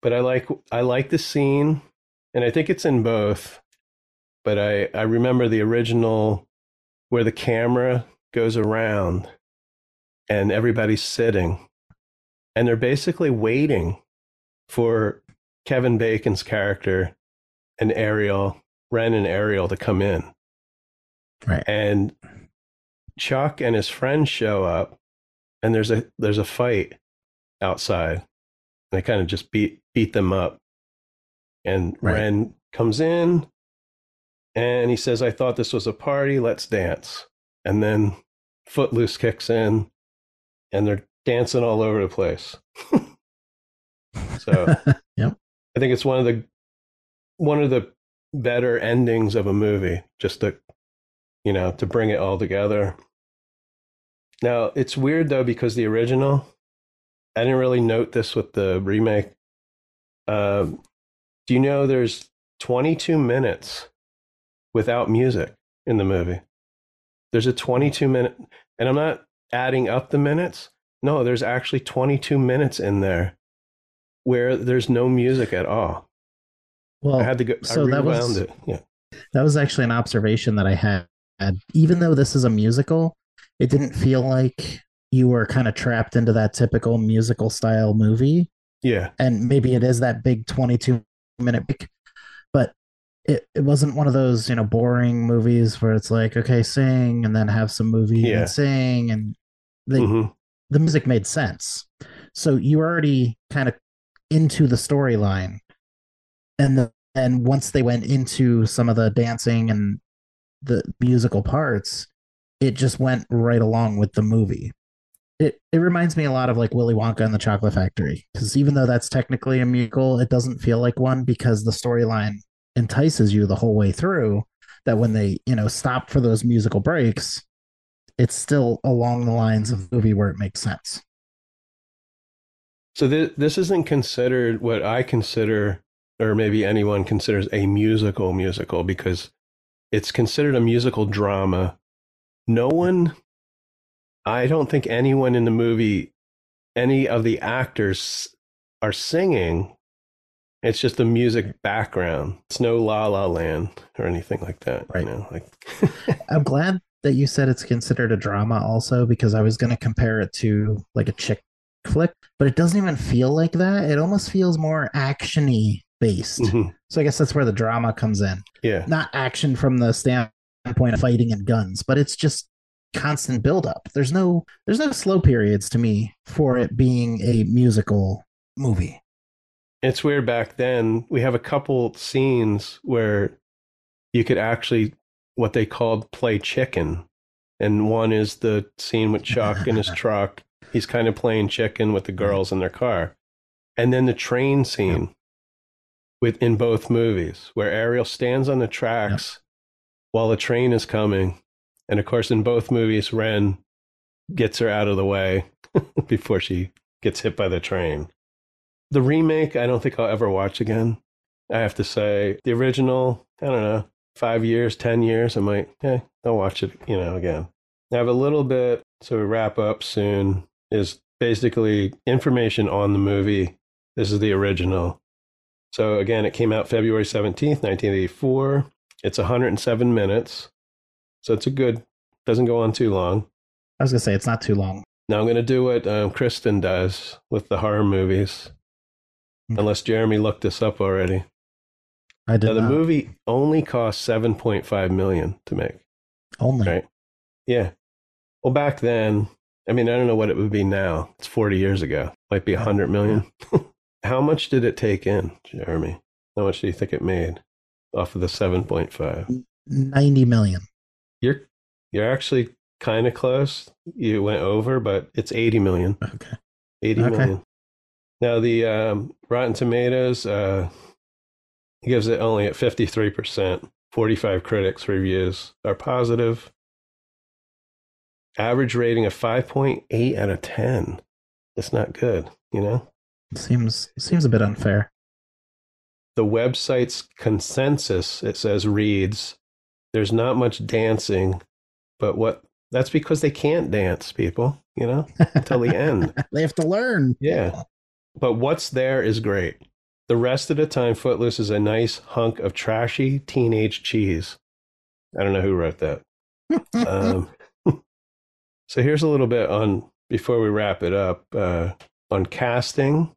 But I like I like the scene, and I think it's in both. But I, I remember the original where the camera goes around and everybody's sitting and they're basically waiting for Kevin Bacon's character and Ariel, Ren and Ariel to come in. Right. And Chuck and his friends show up and there's a there's a fight outside. And they kind of just beat beat them up. And Right. Ren comes in and he says, I thought this was a party, let's dance. And then Footloose kicks in and they're dancing all over the place. so Yep. I think it's one of the one of the better endings of a movie, just to you know, to bring it all together. Now it's weird though because the original, I didn't really note this with the remake. Um, do you know there's 22 minutes without music in the movie? There's a 22 minute, and I'm not adding up the minutes. No, there's actually 22 minutes in there where there's no music at all. Well, I had to go. so I that was- it. Yeah. that was actually an observation that I had. Even though this is a musical, it didn't feel like you were kind of trapped into that typical musical style movie. Yeah. And maybe it is that big 22 minute break, it, it wasn't one of those, you know, boring movies where it's like, okay, sing and then have some movie Yeah. and sing. And they, Mhm. the music made sense. So you were already kind of into the storyline. And the, and once they went into some of the dancing and the musical parts, it just went right along with the movie. It it reminds me a lot of like Willy Wonka and the Chocolate Factory because even though that's technically a musical, it doesn't feel like one because the storyline entices you the whole way through. That when they you know stop for those musical breaks, it's still along the lines of the movie where it makes sense. So this this isn't considered what I consider, or maybe anyone considers a musical musical because it's considered a musical drama. No one, I don't think anyone in the movie, any of the actors are singing. It's just a music background. It's no La La Land or anything like that. Right. You know, like I'm glad that you said it's considered a drama also because I was going to compare it to like a chick flick, but it doesn't even feel like that. It almost feels more actiony based. Mhm. So I guess that's where the drama comes in. yeah. Not action from the standpoint of fighting and guns, but it's just constant buildup. There's no there's no slow periods to me for it being a musical movie. It's weird back then. We have a couple scenes where you could actually what they called play chicken. And one is the scene with Chuck in his truck. He's kind of playing chicken with the mm-hmm. girls in their car. And then the train scene with in both movies where Ariel stands on the tracks while the train is coming. And of course in both movies Ren gets her out of the way before she gets hit by the train. The remake I don't think I'll ever watch again. I have to say the original, I don't know, 5 years, 10 years I might eh, I'll watch it, you know, again. I have a little bit so we wrap up soon is basically information on the movie. This is the original. So again, it came out February 17th, 1984. It's 107 minutes. So it's a good, doesn't go on too long. I was gonna say it's not too long. Now I'm going to do what um, Kristen does with the horror movies. Unless Jeremy looked this up already. I did Now the not. movie only cost 7.5 million to make. only. Right. Yeah. Well, back then, I mean, I don't know what it would be now. It's 40 years ago. Might be Yeah. 100 million. How much did it take in, Jeremy? How much do you think it made off of the 7.5? Ninety million. You're you're actually kind of close. You went over, but it's 80 million. Okay. 80 Okay. million. Now the um, Rotten Tomatoes uh, gives it only at 53%. 45 critics reviews are positive. Average rating of 5.8 out of 10. That's not good, you know? Seems seems a bit unfair. The website's consensus, it says, reads, there's not much dancing, but what that's because they can't dance, people, you know, until the end. they have to learn. Yeah. But what's there is great. The rest of the time, Footloose is a nice hunk of trashy teenage cheese. I don't know who wrote that. Um, so here's a little bit on, before we wrap it up, uh, on casting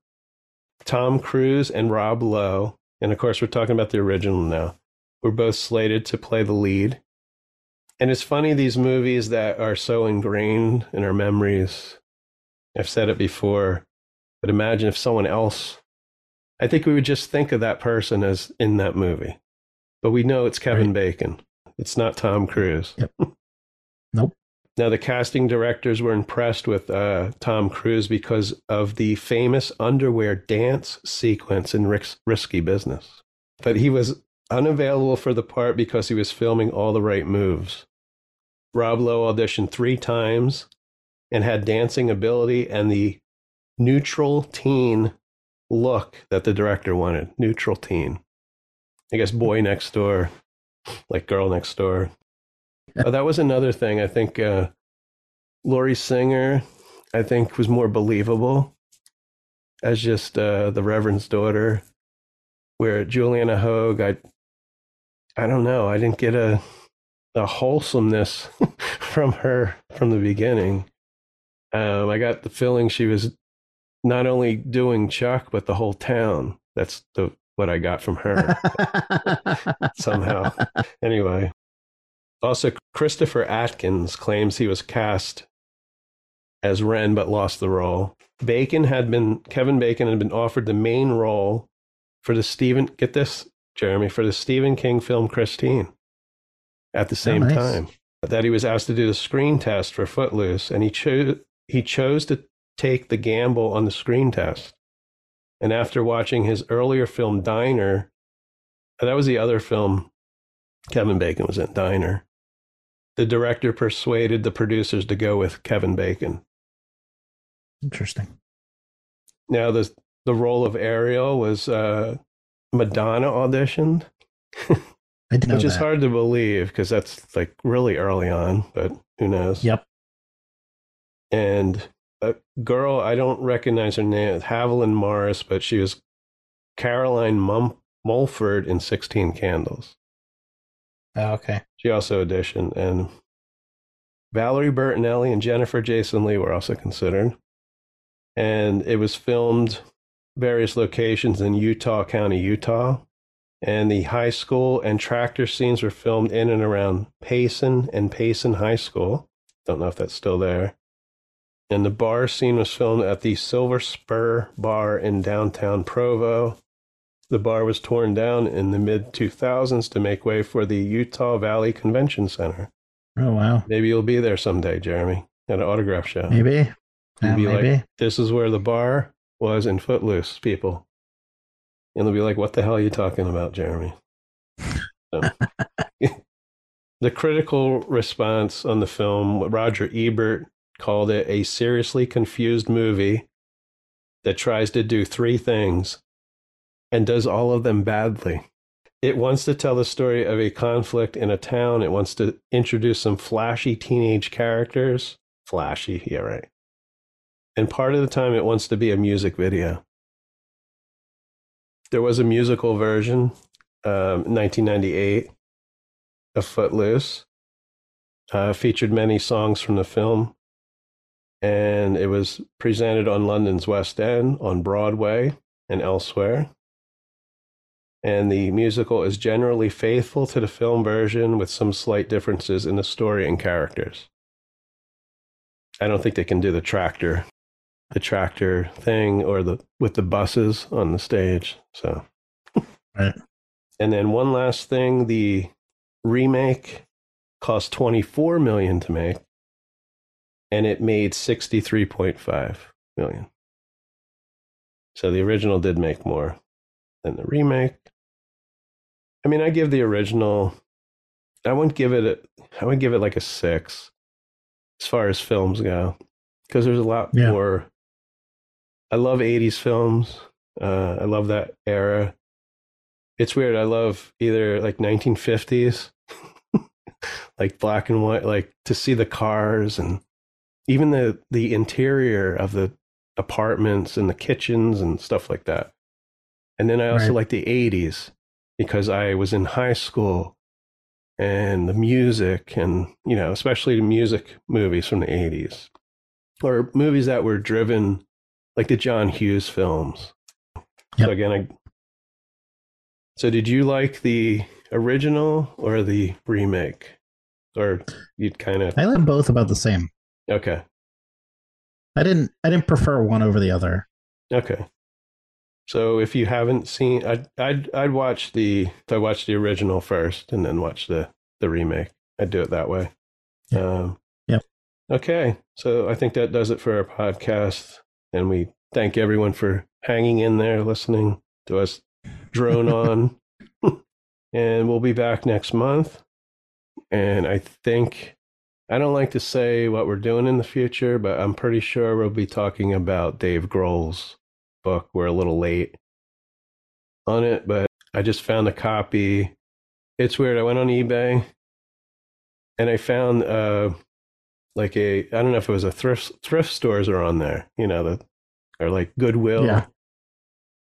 Tom Cruise and Rob Lowe. And of course, we're talking about the original now. We're both slated to play the lead. And it's funny, these movies that are so ingrained in our memories. I've said it before, but imagine if someone else, I think we would just think of that person as in that movie. But we know it's Kevin Right. Bacon. It's not Tom Cruise. Yep. Nope. Now, the casting directors were impressed with uh, Tom Cruise because of the famous underwear dance sequence in Rick's Risky Business. But he was unavailable for the part because he was filming all the right moves. Rob Lowe auditioned three times and had dancing ability and the neutral teen look that the director wanted. Neutral teen. I guess boy next door, like girl next door. Oh, that was another thing. I think uh, Lori Singer, I think, was more believable as just uh, the Reverend's daughter. Where Julianne Hough, I, I don't know, I didn't get a, a wholesomeness from her from the beginning. Um, I got the feeling she was not only doing Chuck, but the whole town. That's the what I got from her somehow. Anyway, also Christopher Atkins claims he was cast as Ren but lost the role. Bacon had been Kevin Bacon had been offered the main role for the Stephen get this Jeremy for the Stephen King film Christine at the oh, same nice. time that he was asked to do the screen test for Footloose and he chose he chose to take the gamble on the screen test. And after watching his earlier film Diner, that was the other film Kevin Bacon was in Diner. The director persuaded the producers to go with Kevin Bacon. Interesting. Now the the role of Ariel was uh, Madonna auditioned, I didn't know which is hard to believe because that's like really early on, but who knows? Yep. And a girl, I don't recognize her name, Haviland Morris, but she was Caroline Mum- Mulford in 16 Candles. Oh, okay. She also auditioned, and Valerie Bertinelli and Jennifer Jason Lee were also considered. And it was filmed various locations in Utah County, Utah. And the high school and tractor scenes were filmed in and around Payson and Payson High School. Don't know if that's still there. And the bar scene was filmed at the Silver Spur Bar in downtown Provo. The bar was torn down in the mid 2000s to make way for the Utah Valley Convention Center. Oh wow. Maybe you'll be there someday, Jeremy, at an autograph show. Maybe. You'll Yeah, be maybe. like, this is where the bar was in Footloose, people. And they'll be like, what the hell are you talking about, Jeremy? So. the critical response on the film, Roger Ebert called it a seriously confused movie that tries to do three things and does all of them badly. It wants to tell the story of a conflict in a town. It wants to introduce some flashy teenage characters. Flashy, yeah, right. And part of the time, it wants to be a music video. There was a musical version, um, 1998, of Footloose. Uh, featured many songs from the film, and it was presented on London's West End, on Broadway, and elsewhere. And the musical is generally faithful to the film version with some slight differences in the story and characters. I don't think they can do the tractor, the tractor thing, or the with the buses on the stage. So, Right. And then one last thing: the remake cost twenty four million to make, and it made sixty three point five million. So the original did make more than the remake. I mean, I give the original. I wouldn't give it. A, I would give it like a six, as far as films go, because there's a lot Yeah. more. I love '80s films. Uh, I love that era. It's weird. I love either like 1950s, like black and white, like to see the cars and even the the interior of the apartments and the kitchens and stuff like that. And then I also Right. like the 80s because I was in high school and the music and, you know, especially the music movies from the 80s or movies that were driven like the John Hughes films. Yep. So again, I So did you like the original or the remake? Or you'd kind of I like both about the same. Okay. I didn't I didn't prefer one over the other. Okay. So if you haven't seen, I'd I'd I'd watch the I watch the original first and then watch the the remake. I'd do it that way. Yeah. Um, Yep. Okay, so I think that does it for our podcast, and we thank everyone for hanging in there, listening to us drone on, and we'll be back next month. And I think I don't like to say what we're doing in the future, but I'm pretty sure we'll be talking about Dave Grohl's book. We're a little late on it, but I just found a copy. It's weird. I went on eBay and I found uh like a I don't know if it was a thrift thrift stores are on there, you know, the or like Goodwill. Yeah.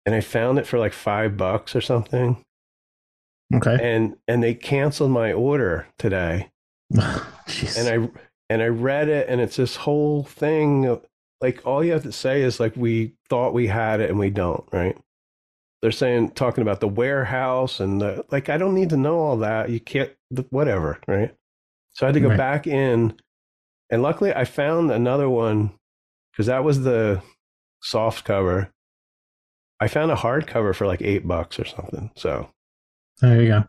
And I found it for like five bucks or something. Okay. And and they canceled my order today. And I and I read it, and it's this whole thing. of- Like all you have to say is like we thought we had it and we don't, right? They're saying talking about the warehouse and the like. I don't need to know all that. You can't, the- whatever, right? So I had to go Right. back in, and luckily I found another one because that was the soft cover. I found a hardcover for like eight bucks or something. So there you go.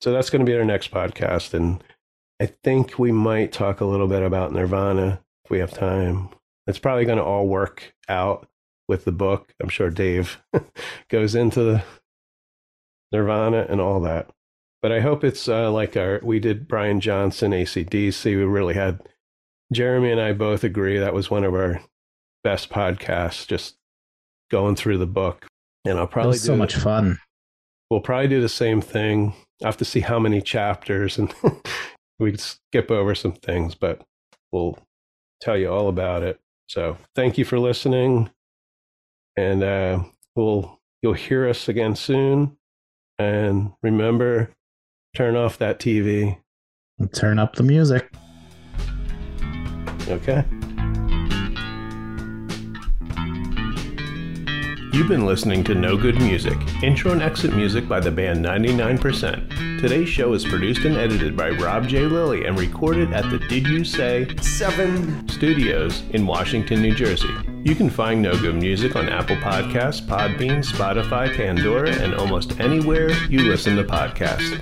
so that's going to be our next podcast. And I think we might talk a little bit about Nirvana if we have time. It's probably going to all work out with the book. I'm sure Dave goes into the Nirvana and all that. But I hope it's uh, like our, we did Brian Johnson, ACDC. We really had, Jeremy and I both agree that was one of our best podcasts, just going through the book. And I'll probably so much fun. We'll probably do the same thing. I have to see how many chapters and we could skip over some things, but we'll tell you all about it. So thank you for listening. And uh, we'll you'll hear us again soon. And remember, turn off that TV. And turn up the music. Okay. You've been listening to Know Good Music, intro and exit music by the band 99%. Today's show is produced and edited by Rob J. Lilly and recorded at the Did You Say Seven. Studios in Washington, New Jersey. You can find Know Good Music on Apple Podcasts, Podbean, Spotify, Pandora, and almost anywhere you listen to podcasts.